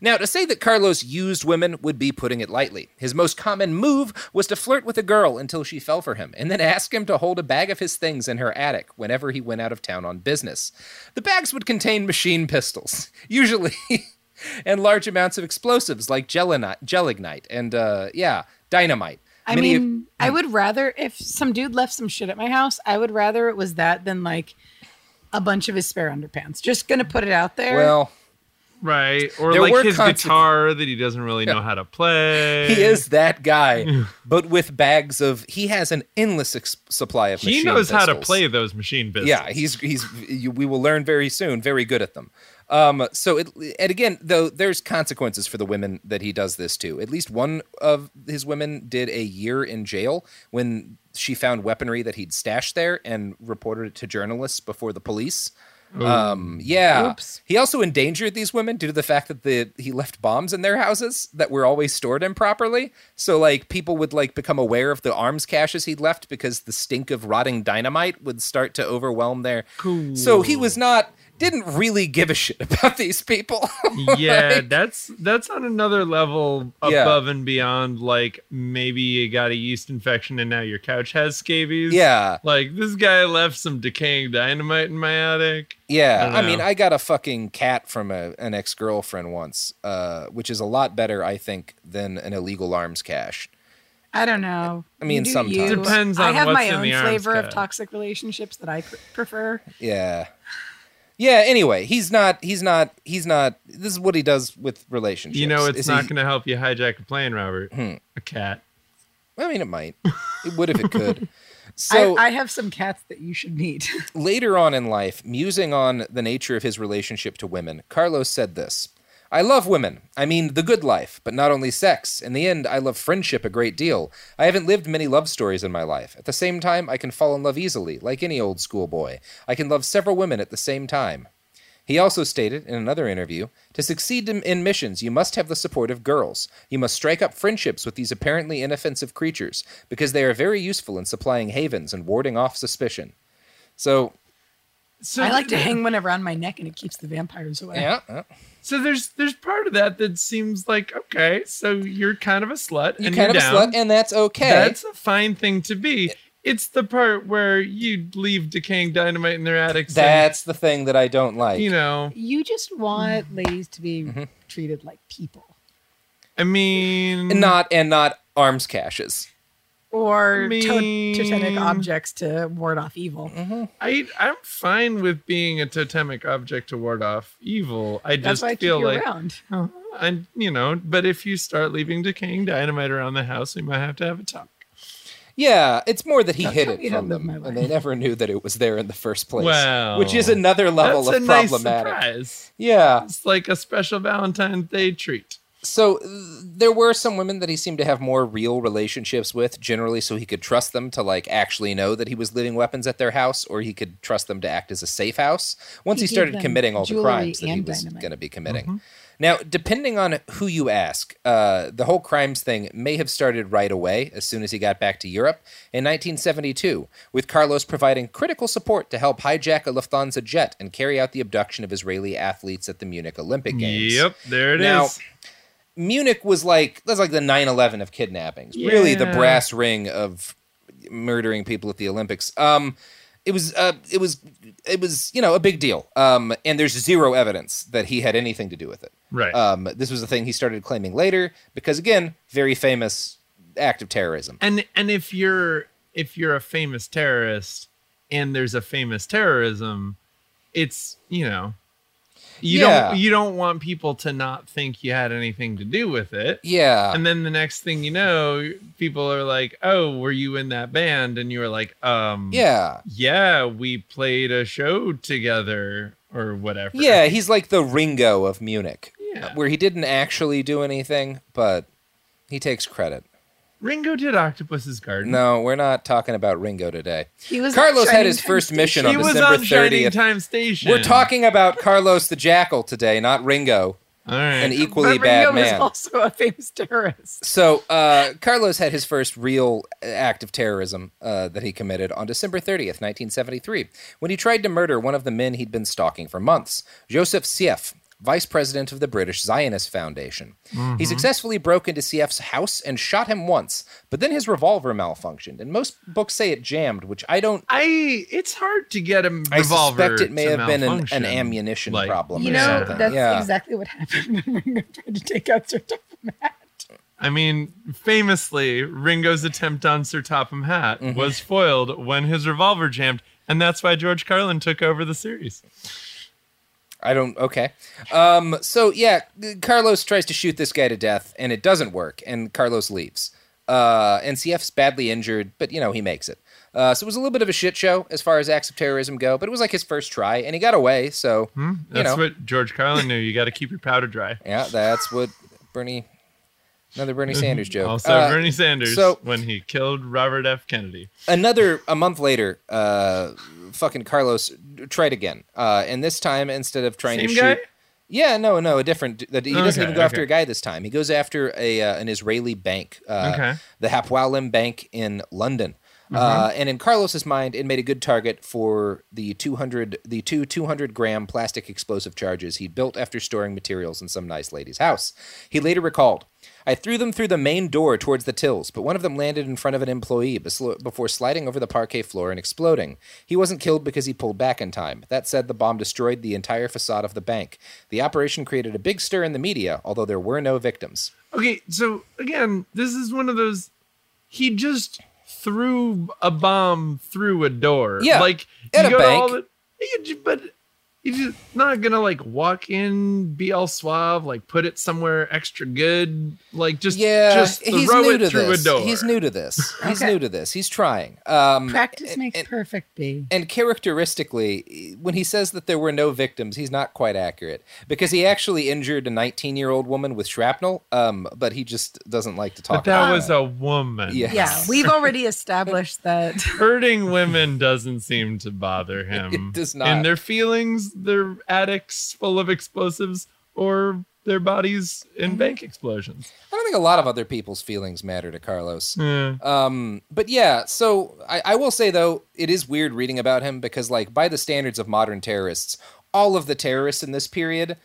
Now, to say that Carlos used women would be putting it lightly. His most common move was to flirt with a girl until she fell for him, and then ask him to hold a bag of his things in her attic whenever he went out of town on business. The bags would contain machine pistols, [LAUGHS] usually, [LAUGHS] and large amounts of explosives like gelignite and, uh, yeah, dynamite. I Many of- mean, I would rather if some dude left some shit at my house, I would rather it was that than like a bunch of his spare underpants. Just gonna put it out there. well, Right. Or There like his guitar that he doesn't really know how to play. He is that guy, [LAUGHS] but with bags of. He has an endless ex- supply of. He machine knows how to play those machine pistols. Yeah, he's he's. You, we will learn very soon. Very good at them. Um. So it and again though there's consequences for the women that he does this to. At least one of his women did a year in jail when she found weaponry that he'd stashed there and reported it to journalists before the police. Um, yeah. Oops. He also endangered these women due to the fact that the he left bombs in their houses that were always stored improperly. So like people would like become aware of the arms caches he'd left because the stink of rotting dynamite would start to overwhelm their. So he was not didn't really give a shit [LAUGHS] about these people. [LAUGHS] yeah, that's that's on another level Yeah. above and beyond. Like maybe you got a yeast infection and now your couch has scabies. yeah. Like this guy left some decaying dynamite in my attic. Yeah, I I, mean. I got a fucking cat from a, an ex girlfriend once, uh, which is a lot better, I think, than an illegal arms cache. I don't know. I mean, You do sometimes. you. Depends I have what's my in own the arms flavor of toxic relationships that I pr- prefer. Yeah, yeah. Anyway, he's not. He's not. He's not. This is what he does with relationships. You know, it's is not he- going to help you hijack a plane, Robert. Hmm. A cat. I mean, it might. [LAUGHS] It would if it could. So I, I have some cats that you should meet. [LAUGHS] later on in life, musing on the nature of his relationship to women, Carlos said this. I love women. I mean, the good life, but not only sex. In the end, I love friendship a great deal. I haven't lived many love stories in my life. At the same time, I can fall in love easily, like any old schoolboy. I can love several women at the same time. He also stated in another interview To succeed in, missions, you must have the support of girls. You must strike up friendships with these apparently inoffensive creatures, because they are very useful in supplying havens and warding off suspicion. So, So I like to hang one around my neck and it keeps the vampires away. yeah. yeah. So there's there's part of that that seems like okay, so you're kind of a slut You're and kind you're of a slut, and that's okay. That's a fine thing to be. It's the part where you leave decaying dynamite in their attics. and, That's the thing that I don't like. you know. You just want ladies to be Mm-hmm. treated like people. I mean, and not and not arms caches. Or I to- totemic objects to ward off evil. Mm-hmm. I I'm fine with being a totemic object to ward off evil. I That's just why I keep feel you like around. and you know, but if you start leaving decaying dynamite around the house, we might have to have a talk. Yeah, it's more that he Don't hid it me how to from them, and they never knew that it was there in the first place. Well, which is another level That's of a nice problematic. surprise. Yeah. It's like a special Valentine's Day treat. So th- there were some women that he seemed to have more real relationships with, generally, so he could trust them to like actually know that he was leaving weapons at their house, or he could trust them to act as a safe house. Once He he, started committing all the crimes that he was going to be committing. Mm-hmm. Now, depending on who you ask, uh, the whole crimes thing may have started right away as soon as he got back to Europe in 1972, with Carlos providing critical support to help hijack a Lufthansa jet and carry out the abduction of Israeli athletes at the Munich Olympic Games. Yep, there it is. Munich was like that's like the 9/11 of kidnappings. Really the brass ring of murdering people at the Olympics. Um it was uh it was it was, you know, a big deal. Um and there's zero evidence that he had anything to do with it. Right. Um this was a thing he started claiming later because again, very famous act of terrorism. and and if you're if you're a famous terrorist and there's a famous terrorism, it's you know you Yeah. don't you don't want people to not think you had anything to do with it. Yeah. And then the next thing you know, people are like, "Oh, were you in that band?" And you were like, "Um, yeah. yeah, we played a show together or whatever." Yeah, he's like the Ringo of Munich. Yeah. Where he didn't actually do anything, but he takes credit. Ringo did Octopus's Garden. No, we're not talking about Ringo today. He was Carlos had his Shining first Time mission he on was December on Shining 30th. Time Station. We're talking about Carlos the Jackal today, not Ringo, All right. an equally but bad Ringo was man. also a famous terrorist. So, uh, Carlos had his first real act of terrorism uh, that he committed on December 30th, 1973, when he tried to murder one of the men he'd been stalking for months, Joseph Sieff, vice president of the British Zionist Foundation. He successfully broke into Sieff's house and shot him once, but then his revolver malfunctioned, and most books say it jammed, which I don't. I it's hard to get a I revolver. I suspect it may have been an, an ammunition Like, problem You or know, something. that's yeah. exactly what happened when Ringo tried to take out Sir Topham Hatt. I mean, famously, Ringo's attempt on Sir Topham Hatt Mm-hmm. was foiled when his revolver jammed, and that's why George Carlin took over the series. I don't. Okay. Um. So yeah, Carlos tries to shoot this guy to death, and it doesn't work, and Carlos leaves. Uh, NCF's badly injured, but you know he makes it. Uh, so it was a little bit of a shit show as far as acts of terrorism go, but it was like his first try, and he got away. So you That's know, what George Carlin knew. You got to keep your powder dry. [LAUGHS] yeah, that's what Bernie. Another Bernie [LAUGHS] Sanders joke. Also, Uh, Bernie Sanders so- when he killed Robert F. Kennedy. another a month later, uh, fucking Carlos tried again, uh, and this time instead of trying Same to guy? shoot. Yeah, no, no, a different. He doesn't Okay, even go after a guy this time. He goes after a uh, an Israeli bank, uh, Okay. the Hapoalim Bank in London. Mm-hmm. Uh, and in Carlos's mind, it made a good target for the 200, the two 200 gram plastic explosive charges he built after storing materials in some nice lady's house. He later recalled, I threw them through the main door towards the tills, but one of them landed in front of an employee before sliding over the parquet floor and exploding. He wasn't killed because he pulled back in time. That said, the bomb destroyed the entire facade of the bank. The operation created a big stir in the media, although there were no victims. Okay, so again, this is one of those. He just threw a bomb through a door. Yeah, like at you a go to bank. all the- but he's not gonna like walk in, be all suave, like put it somewhere extra good, like just Yeah, just he's throw new it to through this. a door. He's new to this. He's Okay. new to this. He's trying. Um, Practice and- makes and- perfect, B. And characteristically, when he says that there were no victims, he's not quite accurate because he actually injured a 19 year old woman with shrapnel. Um, but he just doesn't like to talk. but that about was a woman. Yes. Yeah, we've already established that. [LAUGHS] Hurting women doesn't seem to bother [LAUGHS] him. It does not. And their feelings, they're addicts full of explosives, or their bodies in Mm-hmm. bank explosions. I don't think a lot of other people's feelings matter to Carlos. Yeah. Um, but yeah, so I, I will say though, it is weird reading about him because, like, by the standards of modern terrorists, all of the terrorists in this period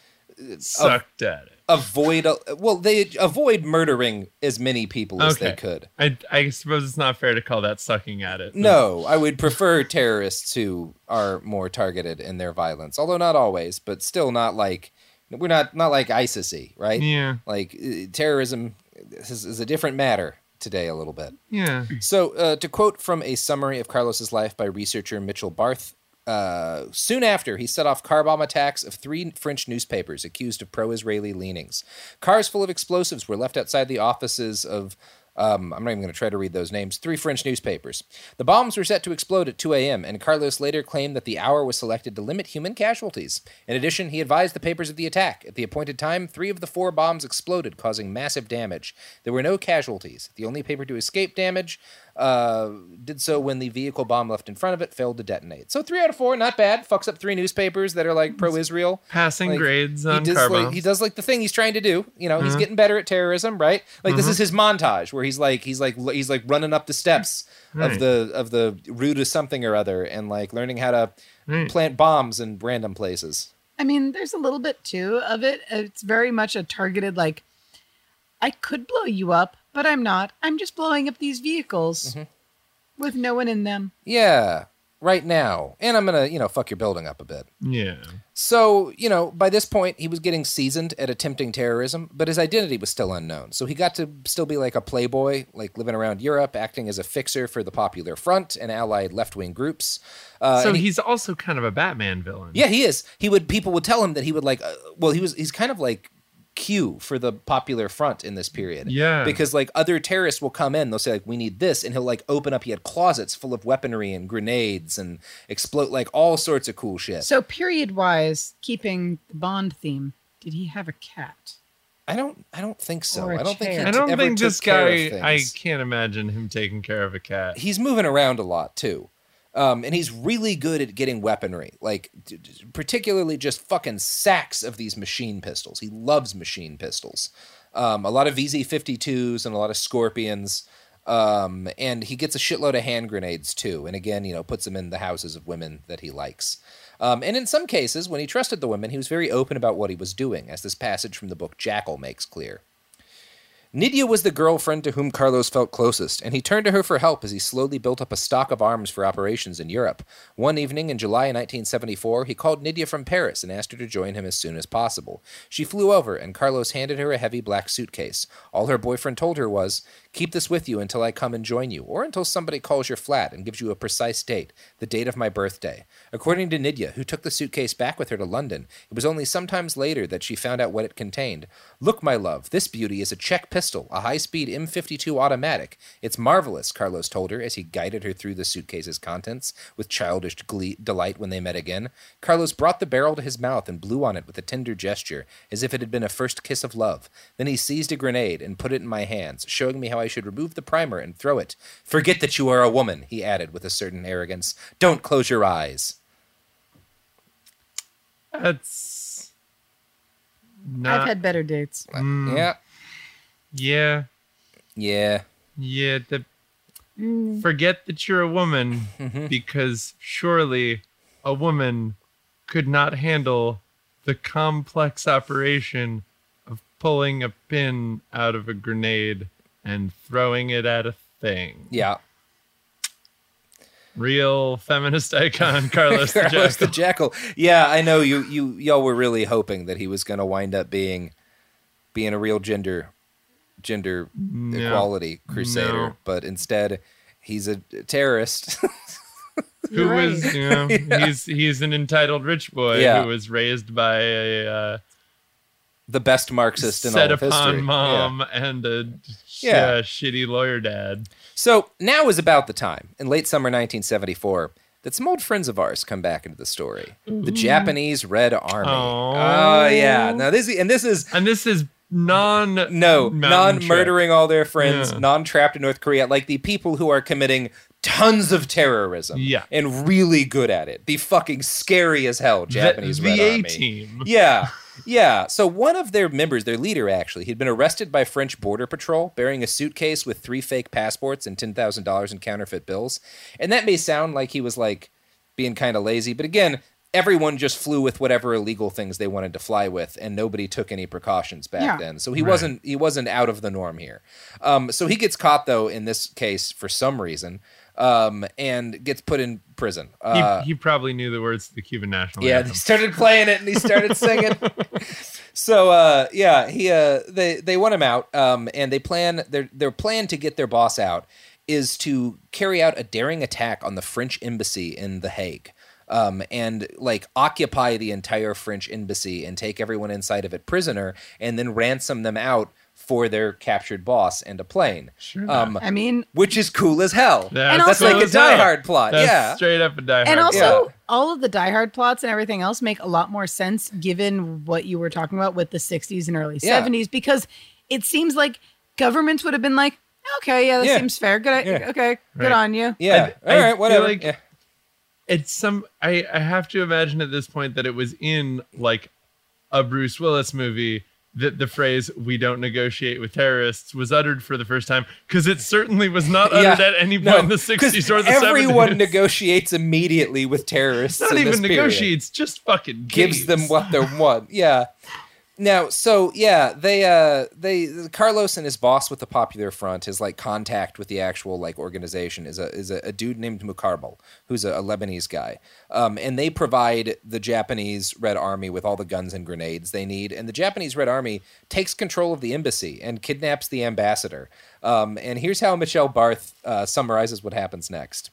Sucked at it. Avoid. Well, they avoid murdering as many people as they could. I, I suppose it's not fair to call that sucking at it. No, I would prefer terrorists who are more targeted in their violence, although not always, but still not like we're not not like ISIS-y, right? Yeah. Like uh, terrorism is, is a different matter today a little bit. Yeah. So, uh, to quote from a summary of Carlos's life by researcher Mitchell Barth, uh, soon after he set off car bomb attacks of three French newspapers accused of pro-Israeli leanings. Cars full of explosives were left outside the offices of. Um, I'm not even going to try to read those names. Three French newspapers. The bombs were set to explode at 2 a.m., and Carlos later claimed that the hour was selected to limit human casualties. In addition, he advised the papers of the attack. At the appointed time, three of the four bombs exploded, causing massive damage. There were no casualties. The only paper to escape damage uh, did so when the vehicle bomb left in front of it failed to detonate. So three out of four, not bad. Fucks up three newspapers that are like pro-Israel. Passing Like, grades he on does car like, he does like the thing he's trying to do. You know, he's Uh-huh. getting better at terrorism, right? Like this Mhm. is his montage where he's like he's like he's like running up the steps Right. of the of the route of something or other and like learning how to Right. plant bombs in random places. I mean, there's a little bit too of it. It's very much a targeted, like, I could blow you up, but I'm not. I'm just blowing up these vehicles with no one in them. Yeah, right now. And I'm gonna, you know, fuck your building up a bit. Yeah. So, you know, by this point, he was getting seasoned at attempting terrorism, but his identity was still unknown. So he got to still be like a playboy, like living around Europe, acting as a fixer for the Popular Front and allied left wing groups. Uh, so he- he's also kind of a Batman villain. yeah, he is. He would. People would tell him that he would like. Uh, well, he was. He's kind of like Q for the Popular Front in this period. Yeah. Because like other terrorists will come in, they'll say like, "We need this," and he'll like open up. He had closets full of weaponry and grenades and explode like all sorts of cool shit. So, period wise, keeping the Bond theme, did he have a cat? I don't. I don't think so. I don't think. He. I don't think this guy. I can't imagine him taking care of a cat. he's moving around a lot too. Um, and he's really good at getting weaponry, like d- d- particularly just fucking sacks of these machine pistols. He loves machine pistols. Um, a lot of VZ52s and a lot of Scorpions. Um, and he gets a shitload of hand grenades too. And again, you know, puts them in the houses of women that he likes. Um, and in some cases, when he trusted the women, he was very open about what he was doing, as this passage from the book Jackal makes clear. Nydia was the girlfriend to whom Carlos felt closest, and he turned to her for help as he slowly built up a stock of arms for operations in Europe. One evening in July 1974, he called Nydia from Paris and asked her to join him as soon as possible. She flew over, and Carlos handed her a heavy black suitcase. All her boyfriend told her was, Keep this with you until I come and join you, or until somebody calls your flat and gives you a precise date, the date of my birthday. According to Nydia, who took the suitcase back with her to London, it was only sometimes later that she found out what it contained. Look, my love, this beauty is a Czech pistol, a high speed M52 automatic. It's marvelous, Carlos told her as he guided her through the suitcase's contents with childish glee- delight when they met again. Carlos brought the barrel to his mouth and blew on it with a tender gesture, as if it had been a first kiss of love. Then he seized a grenade and put it in my hands, showing me how I should remove the primer and throw it. Forget that you are a woman, he added with a certain arrogance. Don't close your eyes. That's not. I've had better dates. Mm, Yeah, Yeah. yeah. Yeah. The, forget that you're a woman Mm-hmm. because surely a woman could not handle the complex operation of pulling a pin out of a grenade and throwing it at a thing. Yeah. Real feminist icon [LAUGHS] Carlos the Carlos the Jackal. Jackal. Yeah, I know you you y'all were really hoping that he was going to wind up being being a real gender gender No. equality crusader, No. but instead he's a terrorist. [LAUGHS] who right. was you know [LAUGHS] he's he's an entitled rich boy Yeah. who was raised by a uh, The best Marxist in set all of upon history. Yeah. mom and a sh- Yeah. uh, shitty lawyer dad. So now is about the time, in late summer 1974, that some old friends of ours come back into the story. The Japanese Red Army. Oh. oh yeah. Now this and this is And this is non no mountain non-murdering all their friends, Yeah. non-trapped in North Korea, like the people who are committing tons of terrorism. Yeah. and really good at it. The fucking scary as hell Japanese the, Red the Army. Team. [LAUGHS] Yeah. Yeah. So one of their members, their leader actually, he'd been arrested by French border patrol bearing a suitcase with three fake passports and $10,000 in counterfeit bills. And that may sound like he was like being kind of lazy, but again, everyone just flew with whatever illegal things they wanted to fly with and nobody took any precautions back Yeah. then. So he wasn't he wasn't out of the norm here. Um, so he gets caught though in this case for some reason um, and gets put in prison. He, Uh, he probably knew the words to the Cuban national yeah, anthem. they started playing it and he started singing. [LAUGHS] so uh, yeah, he uh, they they want him out, um, and they plan their their plan to get their boss out is to carry out a daring attack on the French embassy in The Hague. Um, and like occupy the entire French embassy and take everyone inside of it prisoner, and then ransom them out for their captured boss and a plane. Sure. Um, I mean, which is cool as hell. That's That's cool like a as hell. Die Hard plot. That's yeah. straight up a Die Hard. and also Yeah. all of the Die Hard plots and everything else make a lot more sense given what you were talking about with the 60s and early Yeah. 70s because it seems like governments would have been like, okay, yeah, that Yeah. seems fair. Good, Yeah. okay, good on you. Yeah. I- All I right. Whatever. like- Yeah. It's some I, I have to imagine at this point that it was in like a Bruce Willis movie that the phrase "we don't negotiate with terrorists" was uttered for the first time because it certainly was not uttered Yeah. at any point No, in the '60s or the everyone 70s. negotiates immediately with terrorists. not even this period. negotiates, just fucking Gives them what they want. Yeah. Now, so yeah, they uh they Carlos and his boss with the Popular Front, his like contact with the actual like organization is a is a, a dude named Mukarbal, who's a, a Lebanese guy. Um, and they provide the Japanese Red Army with all the guns and grenades they need, and the Japanese Red Army takes control of the embassy and kidnaps the ambassador. Um, and here's how Michelle Barth uh, summarizes what happens next.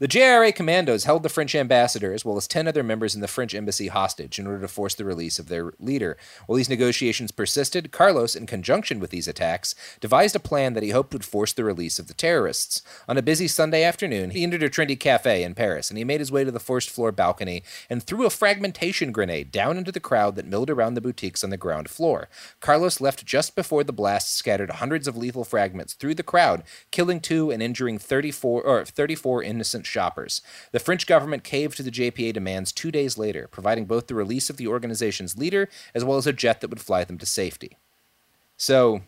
The JRA commandos held the French ambassador as well as 10 other members in the French embassy hostage in order to force the release of their leader. While these negotiations persisted, Carlos, in conjunction with these attacks, devised a plan that he hoped would force the release of the terrorists. On a busy Sunday afternoon, he entered a trendy cafe in Paris and he made his way to the first floor balcony and threw a fragmentation grenade down into the crowd that milled around the boutiques on the ground floor. Carlos left just before the blast scattered hundreds of lethal fragments through the crowd, killing two and injuring 34 or 34 innocent shoppers. The French government caved to the JRA demands 2 days later, providing both the release of the organization's leader as well as a jet that would fly them to safety. So,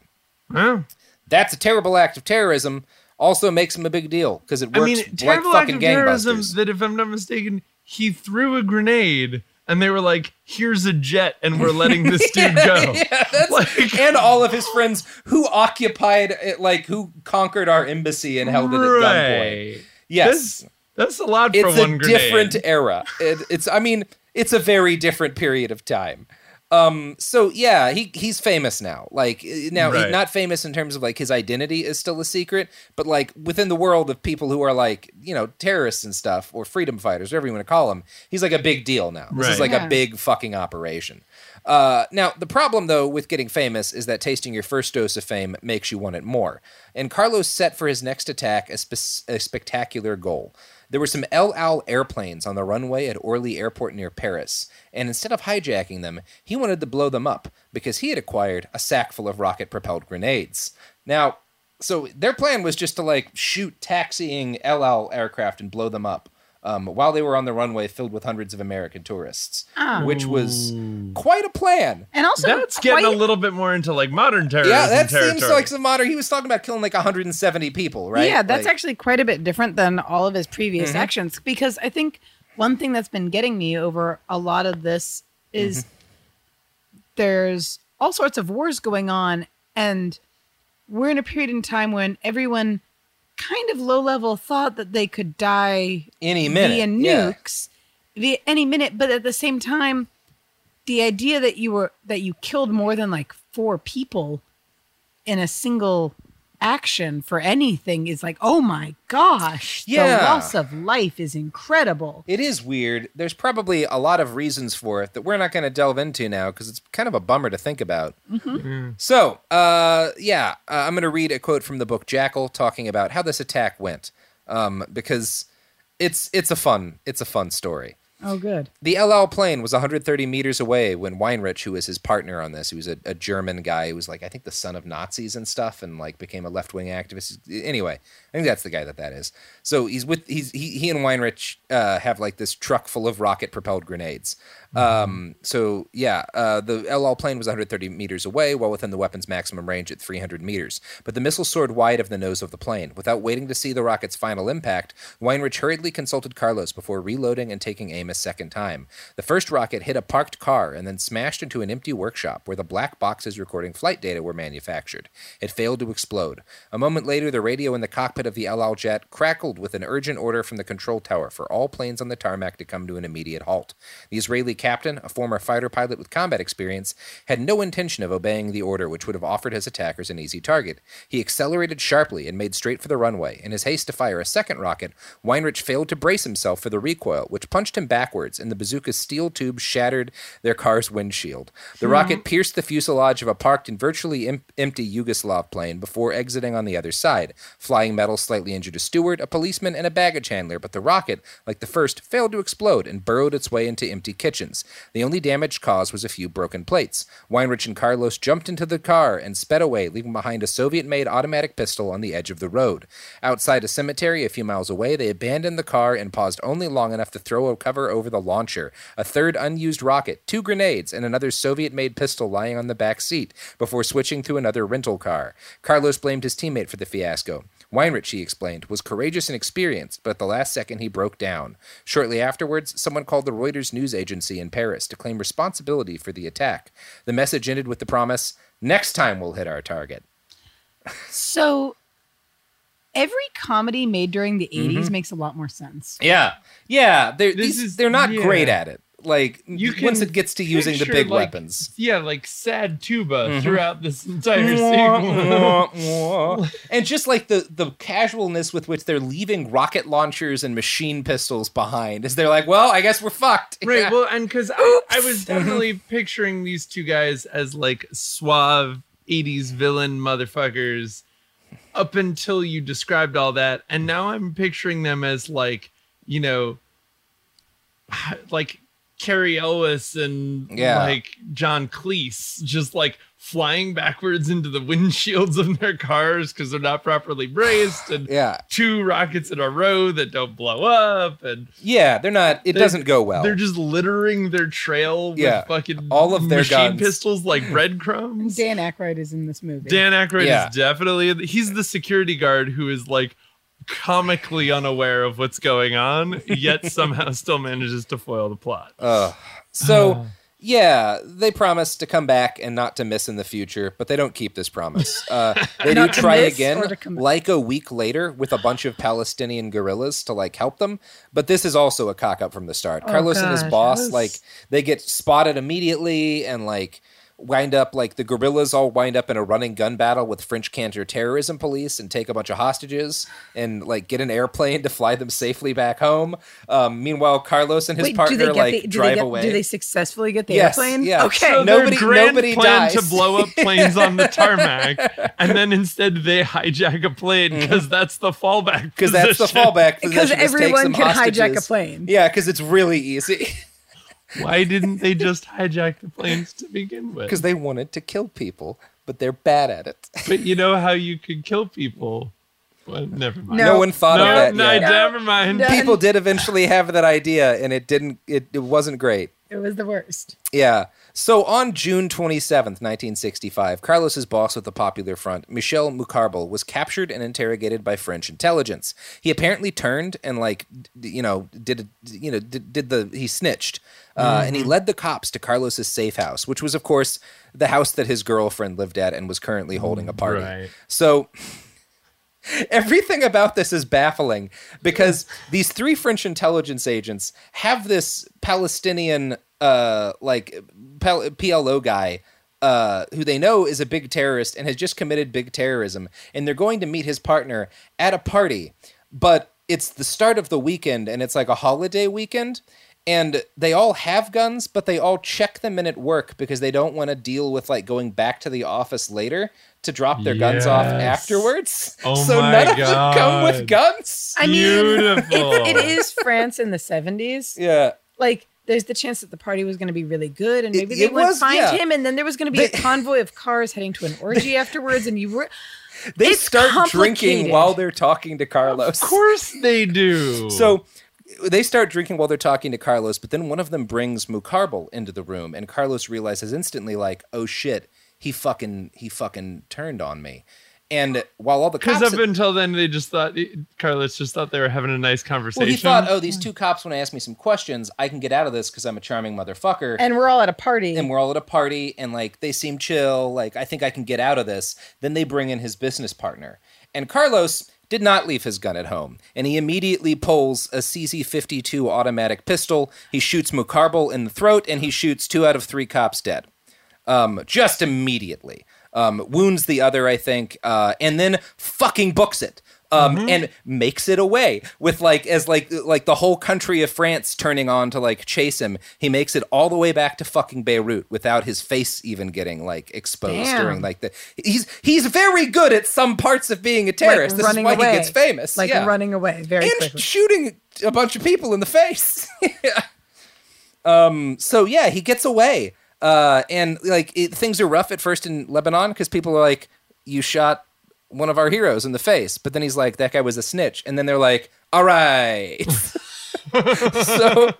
Well, that's a terrible act of terrorism. Also makes him a big deal because it works I mean, like terrible act of terrorism. gangbusters. That, if I'm not mistaken, he threw a grenade, and they were like, "Here's a jet, and we're letting this [LAUGHS] dude go." Yeah, that's, Like- and all of his friends who occupied it, like who conquered our embassy and held it at gunpoint. Right. Yes, That's, that's a lot for one group. it's one a grenade. different era. It, it's, I mean, it's a very different period of time. Um, so yeah, he he's famous now. Like uh, now, he's Right. not famous in terms of like his identity is still a secret, but like within the world of people who are like you know terrorists and stuff or freedom fighters, whatever you want to call them, he's like a big deal now. This is Right. like a big fucking operation. Uh, now, the problem, though, with getting famous is that tasting your first dose of fame makes you want it more. And Carlos set for his next attack a, spe- a spectacular goal. There were some El Al airplanes on the runway at Orly Airport near Paris, and instead of hijacking them, he wanted to blow them up because he had acquired a sack full of rocket propelled grenades. Now, so their plan was just to like shoot taxiing El Al aircraft and blow them up. Um, while they were on the runway filled with hundreds of American tourists, Ah. which was quite a plan. And also, That's getting quite- a little bit more into like modern terrorism Yeah, that territory. seems like some modern. He was talking about killing like 170 people, right? Yeah, that's Like- actually quite a bit different than all of his previous Mm-hmm. actions because I think one thing that's been getting me over a lot of this is Mm-hmm. there's all sorts of wars going on and we're in a period in time when everyone kind of low level thought that they could die any minute. via yeah. nukes via any minute but at the same time the idea that you were that you killed more than like four people in a single action for anything is like, oh my gosh, Yeah. the loss of life is incredible. It is weird. There's probably a lot of reasons for it that we're not going to delve into now because it's kind of a bummer to think about. So, uh, yeah, uh, I'm going to read a quote from the book Jackal talking about how this attack went um, because it's it's a fun it's a fun story. Oh, good. The El Al plane was 130 meters away when Weinrich, who was his partner on this, he was a, a German guy who was like, I think the son of Nazis and stuff, and like became a left wing activist. Anyway, I think that's the guy that that is. So he's with he's he, he and Weinrich uh, have like this truck full of rocket propelled grenades. Um, so yeah, uh, the El Al plane was 130 meters away, well within the weapon's maximum range at 300 meters. But the missile soared wide of the nose of the plane. Without waiting to see the rocket's final impact, Weinrich hurriedly consulted Carlos before reloading and taking aim a second time. The first rocket hit a parked car and then smashed into an empty workshop where the black boxes recording flight data were manufactured. It failed to explode. A moment later, the radio in the cockpit of the El Al jet crackled with an urgent order from the control tower for all planes on the tarmac to come to an immediate halt. The Israeli captain, a former fighter pilot with combat experience, had no intention of obeying the order, which would have offered his attackers an easy target. He accelerated sharply and made straight for the runway. In his haste to fire a second rocket, Weinrich failed to brace himself for the recoil, which punched him backwards, and the bazooka's steel tube shattered their car's windshield. The hmm. rocket pierced the fuselage of a parked and virtually em- empty Yugoslav plane before exiting on the other side. Flying metal slightly injured a steward, a policeman, and a baggage handler, but the rocket, like the first, failed to explode and burrowed its way into empty kitchens. The only damage caused was a few broken plates. Weinrich and Carlos jumped into the car and sped away, leaving behind a Soviet made automatic pistol on the edge of the road. Outside a cemetery a few miles away, they abandoned the car and paused only long enough to throw a cover over the launcher, a third unused rocket, two grenades, and another Soviet made pistol lying on the back seat before switching to another rental car. Carlos blamed his teammate for the fiasco. Weinrich, he explained, was courageous and experienced, but at the last second he broke down. Shortly afterwards, someone called the Reuters news agency in Paris to claim responsibility for the attack. The message ended with the promise next time we'll hit our target. [LAUGHS] So every comedy made during the 80s Mhm. makes a lot more sense. Yeah. Yeah. They're, This these, is- they're not yeah. great at it. Like, You once it gets to using the big like, weapons. Yeah, like sad tuba Mhm. throughout this entire Mwah, sequence. mwah, [LAUGHS] mwah. and just like the the casualness with which they're leaving rocket launchers and machine pistols behind is they're like well i guess we're fucked Right. Yeah. Well, and because I, I was definitely [LAUGHS] picturing these two guys as like suave 80s villain motherfuckers up until you described all that. And now I'm picturing them as like, you know, [SIGHS] like Cary Elwes and Yeah. like John Cleese just like flying backwards into the windshields of their cars because they're not properly braced and yeah two rockets in a row that don't blow up and yeah they're not it They're- doesn't go well they're just littering their trail with Yeah. fucking All of their machine guns. pistols like [LAUGHS] breadcrumbs. Dan Aykroyd is in this movie. Dan Aykroyd Yeah. is definitely he's the security guard who is like comically unaware of what's going on, yet [LAUGHS] somehow still manages to foil the plot. Ugh. so [SIGHS] yeah they promise to come back and not to miss in the future but they don't keep this promise [LAUGHS] uh, they do try again or to come back? like a week later with a bunch of palestinian guerrillas to like help them but this is also a cock up from the start Oh, carlos and his boss was- like they get spotted immediately and like wind up like the guerrillas all wind up in a running gun battle with French counter-terrorism police and take a bunch of hostages and like get an airplane to fly them safely back home. Um, meanwhile, Carlos and his Wait, partner they like the, do drive get, away. Do they successfully get the Yes, airplane? yeah. Okay. So Nobody- their grand nobody plan dies. to blow up [LAUGHS] planes on the tarmac, and then [LAUGHS] instead they hijack a plane because that's the fallback. [LAUGHS] because Mm-hmm. that's the position. fallback Because position, is take everyone some can hijack a plane. Yeah, because it's really easy. Why didn't they just hijack the planes to begin with? Because they wanted to kill people, but they're bad at it. But you know how you could kill people. Well, never mind. No, one thought no, of that no, yet. never mind. No. People did eventually have that idea, and it didn't. It, it wasn't great. It was the worst. Yeah. So on June 27th, 1965, Carlos's boss with the Popular Front, Michel Mukarbel, was captured and interrogated by French intelligence. He apparently turned and like you know did a, you know did, did the he snitched. Uh, and he led the cops to Carlos's safe house, which was of course the house that his girlfriend lived at and was currently holding a party. Right. So [LAUGHS] everything about this is baffling because these three French intelligence agents have this Palestinian uh like Pal- PLO guy uh, who they know is a big terrorist and has just committed big terrorism, and they're going to meet his partner at a party, but it's the start of the weekend and it's like a holiday weekend. And they all have guns, but they all check them in at work because they don't want to deal with like going back to the office later to drop their guns off afterwards. Oh [LAUGHS] so my none of them come with guns. I mean, it, it is France in the 70s. Yeah. Like, there's the chance that the party was going to be really good, and It- maybe they it would was, find yeah. him, and then there was going to be They- a [LAUGHS] convoy of cars heading to an orgy afterwards, and you were. [LAUGHS] They It's start drinking while they're talking to Carlos. Of course they do. [LAUGHS] So they start drinking while they're talking to Carlos, but then one of them brings Mukarbal into the room, and Carlos realizes instantly, like, oh shit, he fucking he fucking turned on me. And while all the because cops up until then they just thought Carlos just thought they were having a nice conversation. well, he thought, oh, these two cops want to ask me some questions. I can get out of this because I'm a charming motherfucker. And we're all at a party. and we're all at a party and like they seem chill like i think i can get out of this then they bring in his business partner and carlos did not leave his gun at home and he immediately pulls a cz52 automatic pistol he shoots mukarbal in the throat and he shoots two out of three cops dead um, just immediately um, wounds the other i think uh, and then fucking books it um, and makes it away with like as like like the whole country of France turning on to like chase him. He makes it all the way back to fucking Beirut without his face even getting like exposed Damn. during like the he's he's very good at some parts of being a terrorist. this is why away. he gets famous. Like yeah. running away very and quickly. shooting a bunch of people in the face. [LAUGHS] yeah. um. So yeah, he gets away. Uh, and like it, things are rough at first in Lebanon because people are like, "You shot one of our heroes in the face," but then he's like, "That guy was a snitch," and then they're like, "All right." [LAUGHS] so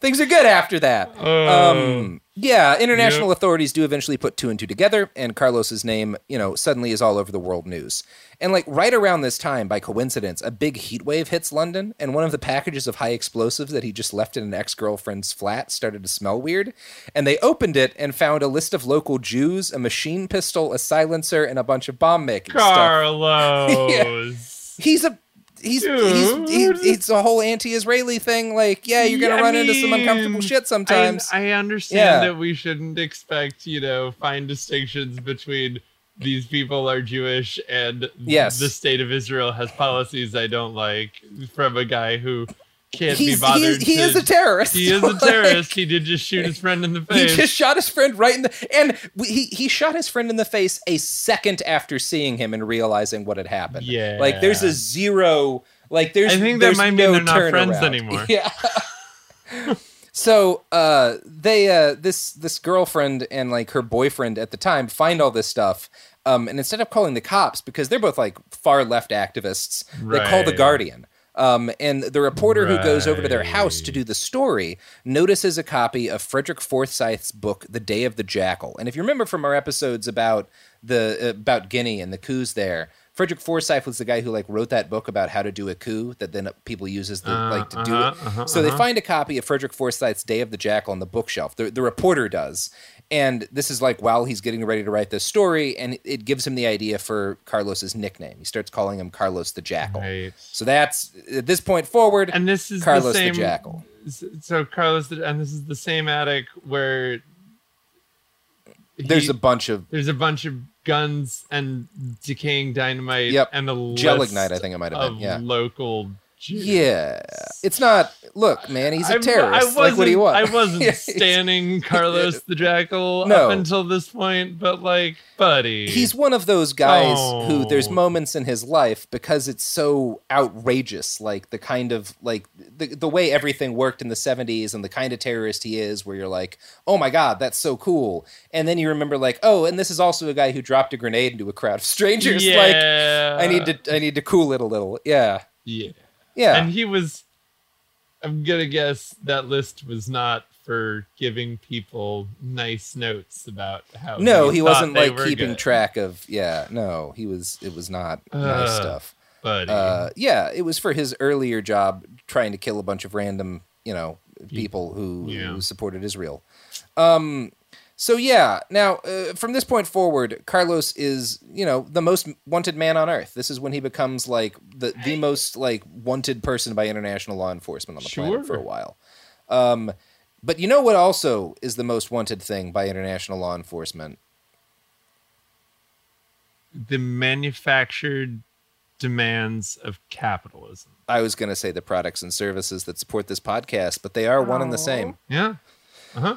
things are good after that. um, yeah, international authorities do eventually put two and two together, and Carlos's name, you know, suddenly is all over the world news. And like right around this time, by coincidence, a big heat wave hits London, and one of the packages of high explosives that he just left in an ex girlfriend's flat started to smell weird. And they opened it and found a list of local Jews, a machine pistol, a silencer, and a bunch of bomb making stuff. Carlos. [LAUGHS] He's a he's he's, he's it's a whole anti-Israeli thing. Like, yeah, you're gonna Yeah, I run into some uncomfortable shit sometimes. I, I understand Yeah. that we shouldn't expect, you know, fine distinctions between these people are Jewish and Yes. the state of Israel has policies I don't like from a guy who can't He's- be bothered. he- he to- is a terrorist. He is a [LAUGHS] terrorist. he did just shoot his friend in the face. [LAUGHS] He just shot his friend right in the and he he shot his friend in the face a second after seeing him and realizing what had happened. Yeah. like there's a zero. Like there's I think that might mean no they're not friends anymore. [LAUGHS] Yeah. So uh they uh this this girlfriend and like her boyfriend at the time find all this stuff um and instead of calling the cops because they're both like far left activists they call the guardian. Um, and the reporter who goes over to their house to do the story notices a copy of Frederick Forsyth's book, The Day of the Jackal. And if you remember from our episodes about the about Guinea and the coups there, Frederick Forsyth was the guy who like wrote that book about how to do a coup that then people use as the like to do uh-huh, it. uh-huh, so they uh-huh. find a copy of Frederick Forsyth's Day of the Jackal on the bookshelf. The, the reporter does. And this is like while he's getting ready to write this story, and it gives him the idea for Carlos's nickname. He starts calling him Carlos the Jackal. Right. So that's at this point forward. and this is Carlos the the same Jackal. So Carlos, the, and this is the same attic where There's a bunch of there's a bunch of guns and decaying dynamite Yep. and a Gelignite, I think it might have been, yeah. local Yeah. It's not. Look, man, he's a terrorist. I like, what want? I wasn't [LAUGHS] Yeah, standing [LAUGHS] Carlos the Jackal No. up until this point, but like, buddy, He's one of those guys who Oh. there's moments in his life because it's so outrageous, like the kind of like the, the way everything worked in the 70s and the kind of terrorist he is, where you're like, oh my god, that's so cool, and then you remember like, oh, and this is also a guy who dropped a grenade into a crowd of [LAUGHS] strangers. yeah, Like, I need to I need to cool it a little. Yeah, yeah. Yeah. And he was, I'm gonna guess that list was not for giving people nice notes about how. no, he wasn't like keeping good. track of. Yeah, no, he was. It was not nice Uh, stuff. buddy. Uh, yeah, it was for his earlier job trying to kill a bunch of random, you know, people who, Yeah. who supported Israel. Um, so yeah, now uh, from this point forward, Carlos is, you know, the most wanted man on earth. This is when he becomes like the the most like wanted person by international law enforcement on the planet for a while. Um, but you know what also is the most wanted thing by international law enforcement? the manufactured demands of capitalism. I was going to say the products and services that support this podcast, but they are one and the same. Yeah. Uh huh.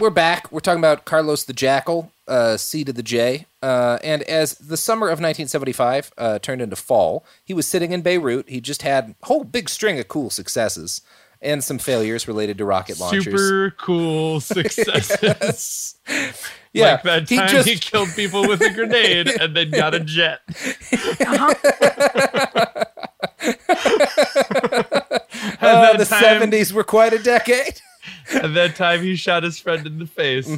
We're back. We're talking about Carlos the Jackal, uh, C to the J. Uh, and as the summer of 1975 uh, turned into fall, he was sitting in Beirut. He just had a whole big string of cool successes and some failures related to rocket launchers. Super cool successes. [LAUGHS] Yeah, like that he time he, just- killed people with a grenade and then got a jet. Uh, [LAUGHS] [LAUGHS] [LAUGHS] that the time- 70s were quite a decade. [LAUGHS] At that time, he shot his friend in the face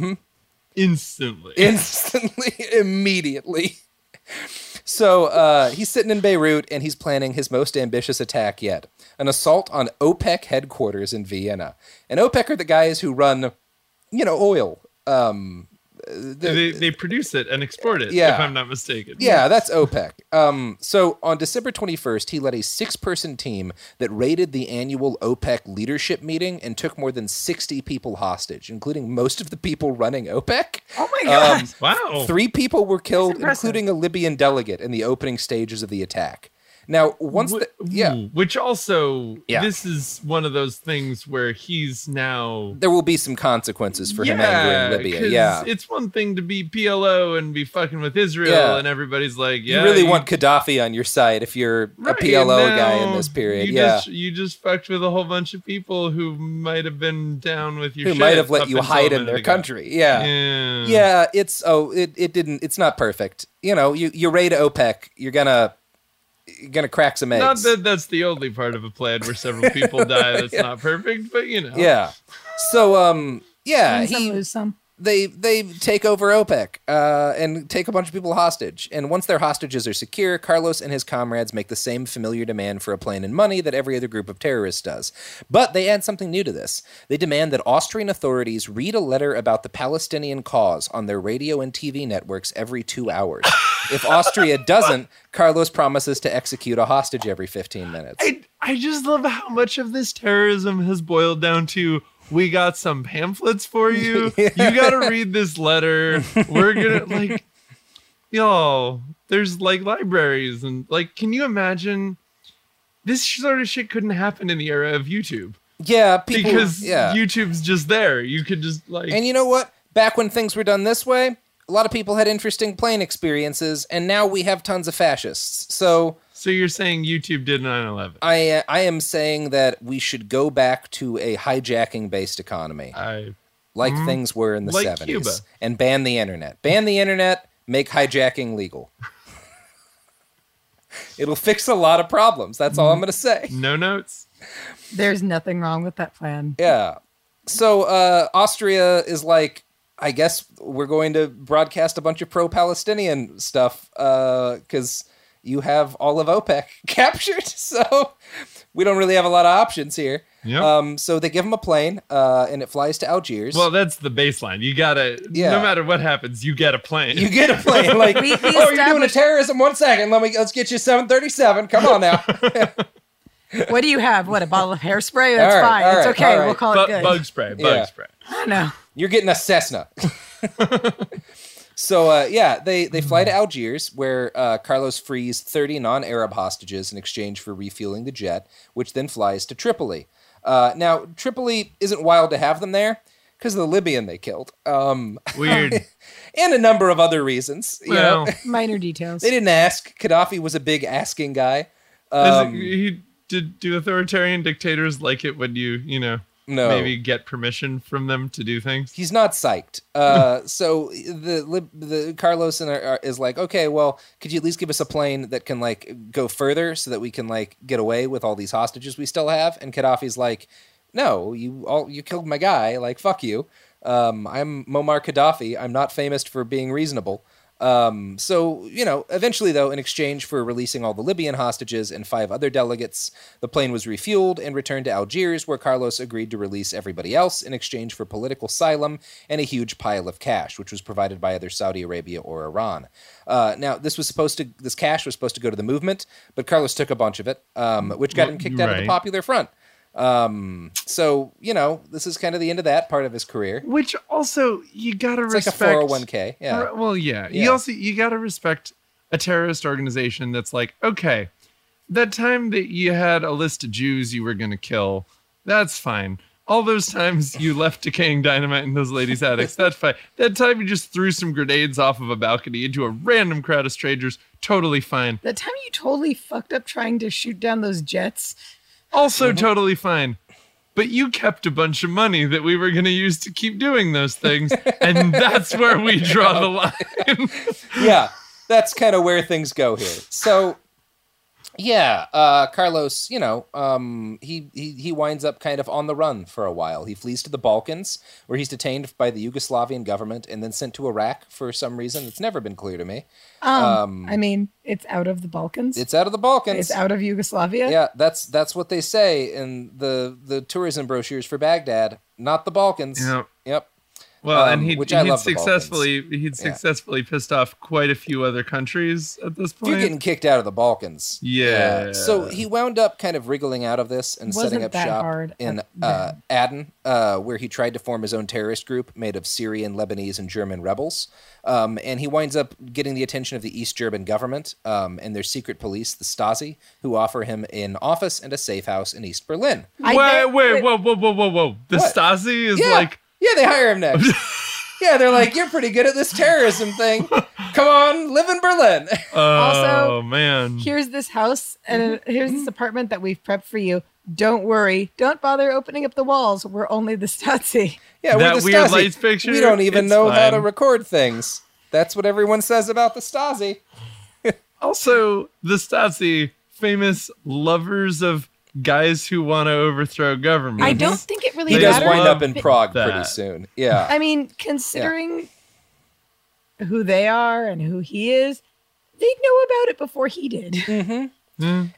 instantly. [LAUGHS] instantly, immediately. So uh, he's sitting in Beirut and he's planning his most ambitious attack yet an assault on OPEC headquarters in Vienna. And OPEC are the guys who run, you know, oil. Um, they, they produce it and export it, Yeah. if I'm not mistaken. yeah, that's OPEC. Um, so on December 21st, he led a six person team that raided the annual OPEC leadership meeting and took more than 60 people hostage, including most of the people running OPEC. Oh my Um, wow. Three people were killed, including a Libyan delegate in the opening stages of the attack. Now, once the, yeah, Which also, Yeah. this is one of those things where he's now. there will be some consequences for him angering Libya. Yeah. It's one thing to be PLO and be fucking with Israel, Yeah. and everybody's like, yeah. you really want Gaddafi on your side if you're Right, a PLO guy in this period. You yeah. just, you just fucked with a whole bunch of people who might have been down with your Who might have let you hide in their ago. country. Yeah. Yeah. Yeah, it's oh, it, it didn't. It's not perfect. You know, you you raid OPEC, you're gonna gonna crack some eggs. Not that that's the only part of a plan where several people die. That's [LAUGHS] not perfect, but you know. yeah. So um, yeah, Win some, he lose some. They they take over OPEC uh, and take a bunch of people hostage. And once their hostages are secure, Carlos and his comrades make the same familiar demand for a plane and money that every other group of terrorists does. But they add something new to this. They demand that Austrian authorities read a letter about the Palestinian cause on their radio and TV networks every two hours. [LAUGHS] if Austria doesn't, Carlos promises to execute a hostage every 15 minutes. I, I just love how much of this terrorism has boiled down to we got some pamphlets for [LAUGHS] you. You got to read this letter. We're going [LAUGHS] to, like, yo, there's like libraries and, like, can you imagine? This sort of shit couldn't happen in the era of YouTube. Yeah, people, because yeah. YouTube's just there. You could just, like, And you know what? Back when things were done this way, a lot of people had interesting plane experiences, and now we have tons of fascists. So, so you're saying YouTube did 9/11? I uh, I am saying that we should go back to a hijacking based economy, I like Mm, things were in the like 70s, Cuba. and ban the internet. Ban the internet. Make hijacking legal. [LAUGHS] It'll fix a lot of problems. That's all I'm going to say. no notes. There's nothing wrong with that plan. Yeah. So uh, Austria is like, I guess we're going to broadcast a bunch of pro-Palestinian stuff because you have all of OPEC [LAUGHS] captured. So we don't really have a lot of options here. Yep. Um, so they give him a plane, uh, and it flies to Algiers. Well, that's the baseline. You gotta, Yeah. no matter what happens, you get a plane. you get a plane. [LAUGHS] Like, We- we oh, you're doing a terrorism. One second. Let me. Let's get you 737. Come on now. [LAUGHS] What do you have? What a bottle of hairspray? That's All right, fine. all it's okay. all right. We'll call Bu- it good. bug spray, bug Yeah. spray. I don't know. You're getting a Cessna. So uh, yeah, they they fly to Algiers where uh, Carlos frees 30 non-Arab hostages in exchange for refueling the jet, which then flies to Tripoli. Uh, now Tripoli isn't wild to have them there because of the Libyan they killed, um, Weird. [LAUGHS] and a number of other reasons. You Well, know, [LAUGHS] Minor details. they didn't ask. Gaddafi was a big asking guy. Is it- Um, he did do authoritarian dictators like it when you, you know, No. maybe get permission from them to do things? he's not psyched. Uh, [LAUGHS] so the the Carlos and are, is like, okay, well, could you at least give us a plane that can like go further so that we can like get away with all these hostages we still have? And Gaddafi's like, no, you all you killed my guy. Like fuck you. Um, I'm Muammar Gaddafi. I'm not famous for being reasonable. Um, so, you know, eventually, though, in exchange for releasing all the Libyan hostages and five other delegates, the plane was refueled and returned to Algiers, where Carlos agreed to release everybody else in exchange for political asylum and a huge pile of cash, which was provided by either Saudi Arabia or Iran. Uh, now, this was supposed to, this cash was supposed to go to the movement, but Carlos took a bunch of it, um, which got him kicked out of the Popular Front. Um, so, you know, this is kind of the end of that part of his career. Which also you gotta It's like a respect. 401k. Yeah. Right, Well, yeah. Yeah. You also you gotta respect a terrorist organization that's like, okay, that time that you had a list of Jews you were gonna kill, that's fine. All those times you [LAUGHS] left decaying dynamite in those ladies' attics, that's fine. That time you just threw some grenades off of a balcony into a random crowd of strangers, totally fine. That time you totally fucked up trying to shoot down those jets. Also Mm-hmm. totally fine. But you kept a bunch of money that we were going to use to keep doing those things, and [LAUGHS] that's where we draw the line. yeah, that's kind of where things go here. So, yeah, uh, Carlos, you know, um, he, he he winds up kind of on the run for a while. He flees to the Balkans, where he's detained by the Yugoslavian government and then sent to Iraq for some reason that's never been clear to me. Um, Um, I mean, it's out of the Balkans. It's out of the Balkans. It's out of Yugoslavia. Yeah, that's that's what they say in the the tourism brochures for Baghdad, not the Balkans. Yep. Yep. Well, and Um, he, which I he'd love Balkans. successfully he'd Yeah. successfully pissed off quite a few other countries at this point. You're getting kicked out of the Balkans. Yeah. So he wound up kind of wriggling out of this and Wasn't setting up shop in uh, Aden, uh, where he tried to form his own terrorist group made of Syrian, Lebanese, and German rebels. Um, and he winds up getting the attention of the East German government um, and their secret police, the Stasi, who offer him an office and a safe house in East Berlin. I wait, bet- wait, whoa, whoa, whoa, whoa, whoa! The What? Stasi is yeah, like yeah, they hire him next. [LAUGHS] yeah, they're like, you're pretty good at this terrorism thing. Come on, live in Berlin. [LAUGHS] Oh Also, man. Here's this house and Mm-hmm. here's this apartment that we've prepped for you. Don't worry. Don't bother opening up the walls. We're only the Stasi. Yeah, That we're the weird Stasi. lights picture, We don't even it's know how to record things. That's what everyone says about the Stasi. [LAUGHS] Also, the Stasi, famous lovers of guys who want to overthrow government. I don't think it really He does matters. wind up in Prague that. pretty soon. Yeah. I mean, considering who they are and who he is, they know about it before he did. Mm-hmm.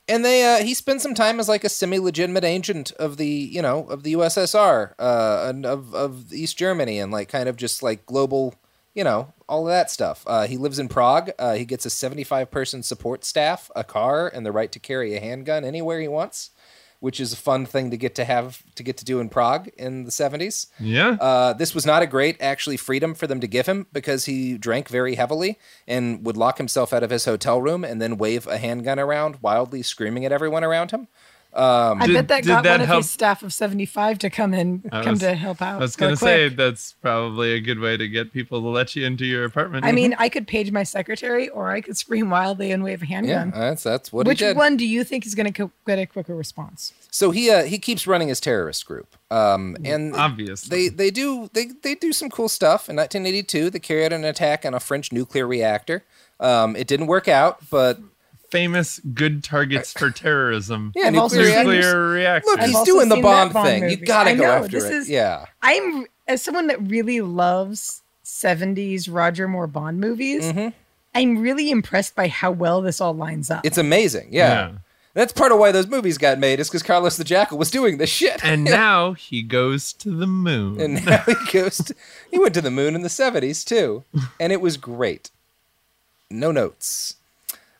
And they uh, he spent some time as like a semi-legitimate agent of the you know of the USSR uh, and of of East Germany and like kind of just like global you know all of that stuff. Uh, he lives in Prague. Uh, he gets a 75 person support staff, a car, and the right to carry a handgun anywhere he wants, which is a fun thing to get to have to get to do in Prague in the 70s. Yeah. Uh, this was not a great, actually, freedom for them to give him because he drank very heavily and would lock himself out of his hotel room and then wave a handgun around, wildly screaming at everyone around him. Um, I bet that got that one of his staff of 75 to come in, I come to help out. I was gonna say that's probably a good way to get people to let you into your apartment. I mean, I could page my secretary or I could scream wildly and wave a handgun. yeah, handgun. that's that's what Which he did. one do you think is going to get a quicker response? So he uh, he keeps running his terrorist group, um, and obviously they they do they they do some cool stuff. In 1982, they carried out an attack on a French nuclear reactor. Um, it didn't work out, but famous good targets for terrorism. Yeah, I've also nuclear seen- nuclear reactors. look, I've he's also doing the seen that Bond, Bond thing. You movie. gotta I go know, after this it. is- yeah. I'm as someone that really loves 70s Roger Moore Bond movies. Mhm. I'm really impressed by how well this all lines up. It's amazing. Yeah. That's part of why those movies got made, is because Carlos the Jackal was doing this shit. And [LAUGHS] now he goes to the moon. and now he goes to, he went to the moon in the 70s too [LAUGHS] and it was great no notes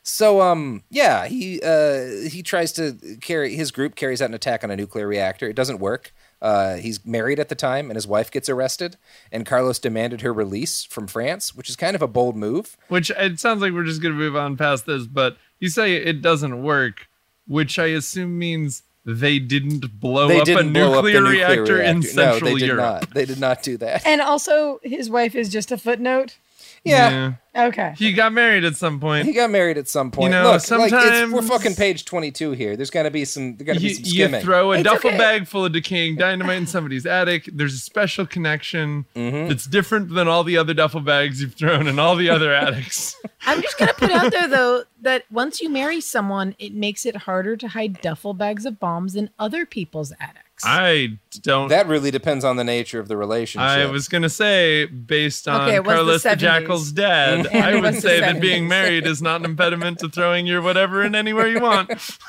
so um yeah he uh he tries to carry his group carries out an attack on a nuclear reactor it doesn't work uh, he's married at the time and his wife gets arrested and carlos demanded her release from france which is kind of a bold move Which it sounds like we're just gonna move on past this, but you say it doesn't work, which I assume means they didn't blow they up a didn't blow up the nuclear nuclear reactor, in reactor. no, Central they did Europe. not they did not do that and also, his wife is just a footnote. Yeah. Okay. He got married at some point. He got married at some point. You know, Look, like it's, we're fucking page twenty-two here. There's got to be some. There got to be you, some you skimming. throw a It's duffel okay. bag full of decaying dynamite in somebody's attic. There's a special connection Mm-hmm. that's different than all the other duffel bags you've thrown in all the other [LAUGHS] attics. I'm just going to put out there, though, that once you marry someone, it makes it harder to hide duffel bags of bombs in other people's attics. I don't. That really depends on the nature of the relationship. I was gonna say, based on Okay, it was the Carlos the, Jackal's dad, And [LAUGHS] I would say that being married is not an impediment to throwing your whatever in anywhere you want. [LAUGHS]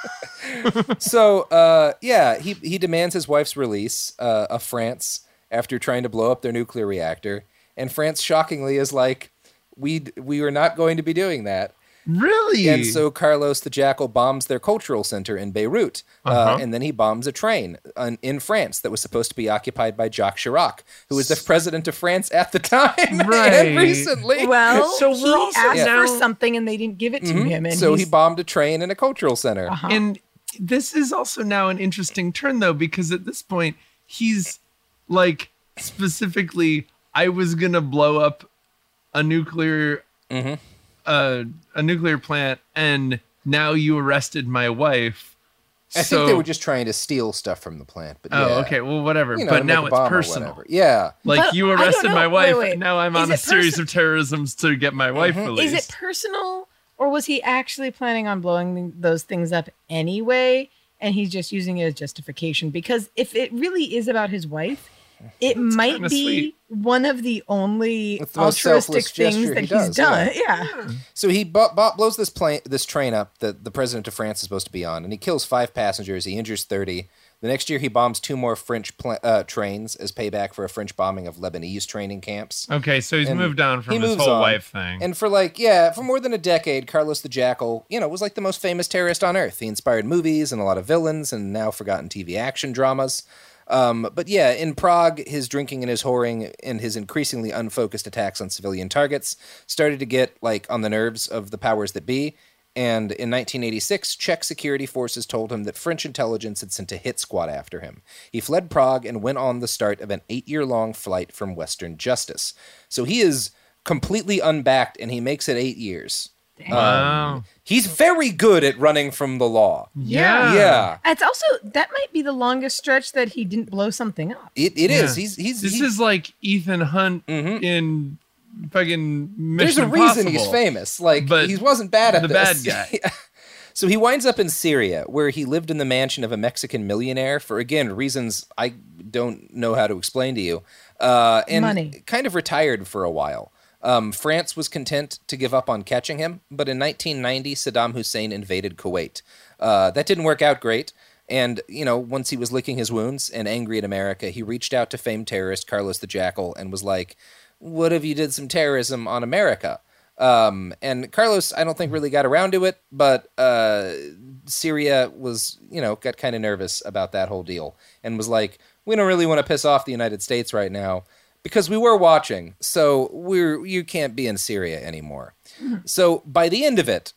[LAUGHS] so uh, yeah, he he demands his wife's release uh, of France after trying to blow up their nuclear reactor, and France shockingly is like, we we are not going to be doing that. Really? And so Carlos the Jackal bombs their cultural center in Beirut, uh Uh-huh. and then he bombs a train on, in France that was supposed to be occupied by Jacques Chirac, who was the president of France at the [LAUGHS] time [LAUGHS] Right. and recently. Well, [LAUGHS] So we're he also asked now- for something and they didn't give it to Mhm. him. And so he bombed a train and a cultural center. Uh-huh. And this is also now an interesting turn, though, because at this point, he's like specifically, I was gonna blow up a nuclear, Mhm. Uh, a nuclear plant, and now you arrested my wife. I so, think they were just trying to steal stuff from the plant. But Oh, yeah. okay. Well, whatever. You know, but now it's personal. Yeah. Like But you arrested my wife. wait. and Now I'm Is on a it series of terrorisms to get my wife Mm-hmm. released. Is it personal or was he actually planning on blowing those things up anyway? And he's just using it as justification? Because if it really is about his wife, it might be sweet. one of the only the most altruistic selfless things that he he's does, done. yeah. Yeah. So he bu- bu- blows this plane, this train up that the president of France is supposed to be on, and he kills five passengers. He injures thirty. The next year, he bombs two more French pla- uh, trains as payback for a French bombing of Lebanese training camps. Okay, so he's And moved on from he his whole on. wife thing. And for like, yeah, for more than a decade, Carlos the Jackal, you know, was like the most famous terrorist on earth. He inspired movies and a lot of villains and now forgotten TV action dramas. Um, but yeah, in Prague, his drinking and his whoring and his increasingly unfocused attacks on civilian targets started to get like on the nerves of the powers that be. And in 1986, Czech security forces told him that French intelligence had sent a hit squad after him. He fled Prague and went on the start of an eight year long flight from Western justice. So he is completely unbacked and he makes it eight years. Wow. Um, he's very good at running from the law. Yeah. Yeah. It's also that might be the longest stretch that he didn't blow something up. It, it is. Yeah. He's he's This he- is like Ethan Hunt Mhm. in fucking Mission There's a reason he's famous. Like But he wasn't bad at the this. bad guy. [LAUGHS] So he winds up in Syria, where he lived in the mansion of a Mexican millionaire for, again, reasons I don't know how to explain to you. Uh, and Money. kind of retired for a while. Um, France was content to give up on catching him, but in 1990, Saddam Hussein invaded Kuwait. Uh, that didn't work out great. And, you know, once he was licking his wounds and angry at America, he reached out to famed terrorist Carlos the Jackal and was like, What if you did some terrorism on America? Um, and Carlos, I don't think really got around to it, but uh, Syria was, you know, got kind of nervous about that whole deal and was like, we don't really want to piss off the United States right now because we were watching, so we're you can't be in Syria anymore. So by the end of it,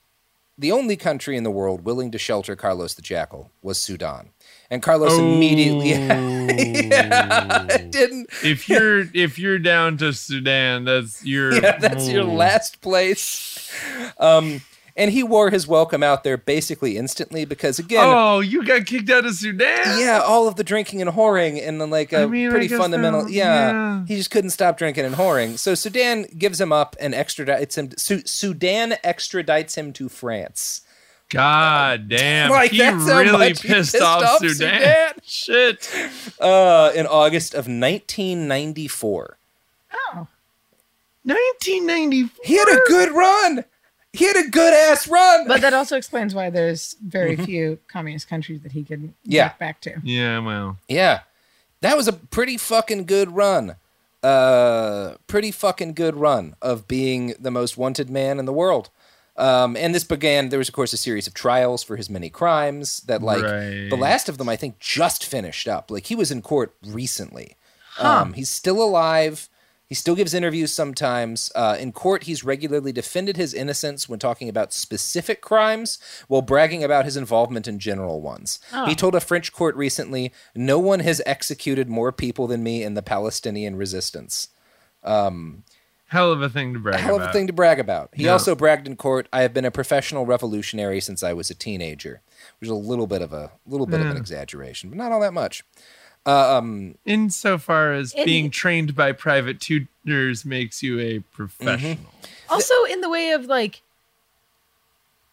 the only country in the world willing to shelter Carlos the Jackal was Sudan. And Carlos immediately [LAUGHS] yeah, didn't If you're if you're down to Sudan, that's your [LAUGHS] yeah, that's your last place. Um, and he wore his welcome out there basically instantly because again, Oh, you got kicked out of Sudan? yeah, all of the drinking and whoring and then like a I mean, pretty fundamental, yeah, yeah. he just couldn't stop drinking and whoring. So Sudan gives him up and extradites him. Su- Sudan extradites him to France. God damn. Like, he really he pissed, pissed off, off Sudan. Sudan. [LAUGHS] Shit. Uh, in August of 1994. Oh. 1994. He had a good run. He had a good ass run. But that also explains why there's very few communist countries that he could Mm-hmm. Yeah. get back to. Yeah, well. Yeah. That was a pretty fucking good run. Uh pretty fucking good run of being the most wanted man in the world. Um, and this began there was of course a series of trials for his many crimes that like Right. the last of them I think just finished up. Like he was in court recently. Huh. Um, he's still alive. He still gives interviews sometimes. Uh, in court, he's regularly defended his innocence when talking about specific crimes while bragging about his involvement in general ones. Oh. He told a French court recently, No one has executed more people than me in the Palestinian resistance. Um, Hell of a thing to brag hell of about. a thing to brag about. He Yeah. also bragged in court, I have been a professional revolutionary since I was a teenager, which is a little bit of a little bit of an exaggeration, but not all that much. Um, Insofar as And- being trained by private tutors makes you a professional. Also, in the way of like,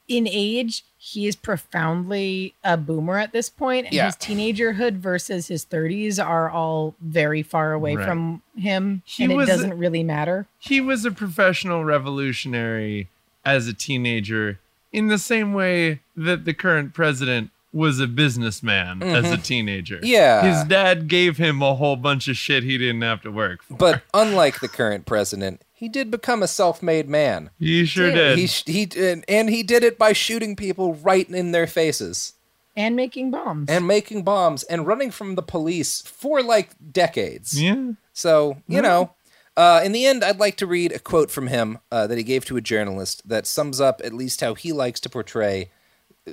in age, he is profoundly a boomer at this point, and Yeah. his teenagerhood versus his 30s are all very far away Right. from him, He and it was a- doesn't really matter. He was a professional revolutionary as a teenager in the same way that the current president was a businessman as a Mhm. teenager. Yeah. His dad gave him a whole bunch of shit he didn't have to work for. But unlike the current president, he did become a self-made man. He sure did. He sh- he did, and he did it by shooting people right in their faces And making bombs. and making bombs and running from the police for like decades. Yeah. So you know, uh, in the end, I'd like to read a quote from him uh, that he gave to a journalist that sums up at least how he likes to portray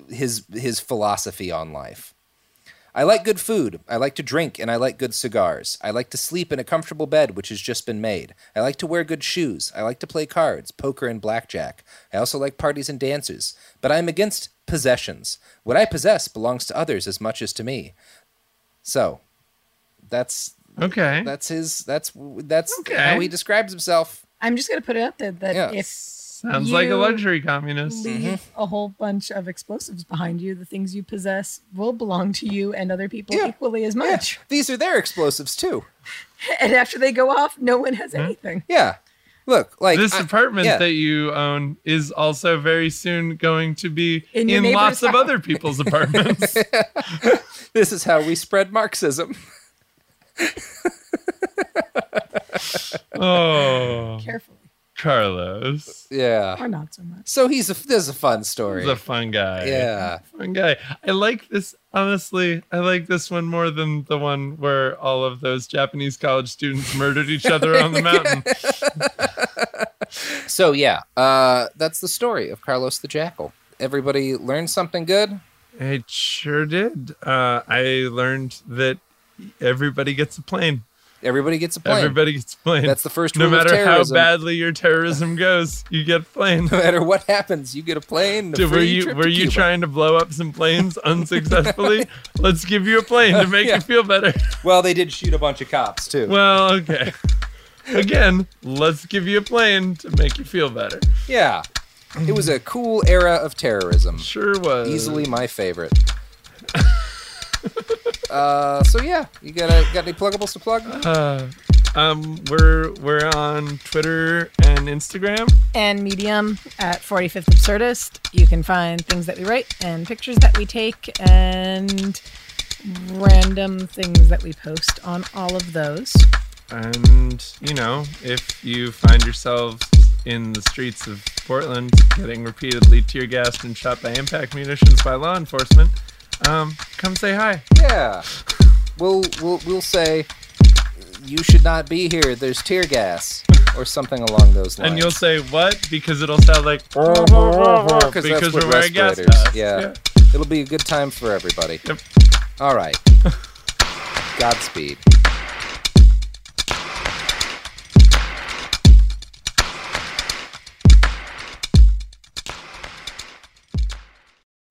his his philosophy on life. I like good food. I like to drink and I like good cigars. I like to sleep in a comfortable bed which has just been made. I like to wear good shoes. I like to play cards, poker, and blackjack. I also like parties and dances. But I am against possessions. What I possess belongs to others as much as to me. So, that's Okay. That's his. That's that's Okay. how he describes himself. I'm just going to put it out there that Yeah. if Sounds like a luxury communist. leave Mm-hmm. a whole bunch of explosives behind you, the things you possess will belong to you and other people equally as much. These are their explosives too. [LAUGHS] And after they go off, no one has anything. Yeah. Look, like this I- apartment yeah. that you own is also very soon going to be In in, your neighbor's lots of other people's [LAUGHS] apartments. [LAUGHS] this is how we spread Marxism. oh, Carefully. Carlos. Yeah. Or not so much. So he's a this is a fun story. He's a fun guy. Yeah. Fun guy. I like this, honestly, I like this one more than the one where all of those Japanese college students murdered each other on the [LAUGHS] mountain. [LAUGHS] So yeah, uh, that's the story of Carlos the Jackal. Everybody learned something good. I sure did. Uh, I learned that everybody gets a plane. Everybody gets a plane. Everybody gets a plane. That's the first No rule of matter how badly your terrorism [LAUGHS] goes, you get a plane. No matter what happens, you get a plane. Dude, were you were you Cuba. trying to blow up some planes [LAUGHS] unsuccessfully? Let's give you a plane to make [LAUGHS] Yeah. you feel better. Well, they did shoot a bunch of cops too. Well, okay. Again, let's give you a plane to make you feel better. yeah. It was a cool era of terrorism. Sure was. Easily my favorite. Uh, so yeah, you got a, got any pluggables to plug? Uh, um, we're we're on Twitter and Instagram. and Medium at 45th Absurdist. You can find things that we write and pictures that we take and random things that we post on all of those. And, you know, if you find yourselves in the streets of Portland getting repeatedly tear gassed and shot by impact munitions by law enforcement, um, come say hi. Yeah. We'll we'll we'll say you should not be here. There's tear gas or something along those lines. And you'll say what? Because it'll sound like [LAUGHS] because we're wearing gas masks. Yeah. It'll be a good time for everybody. Yep. All right. [LAUGHS] Godspeed.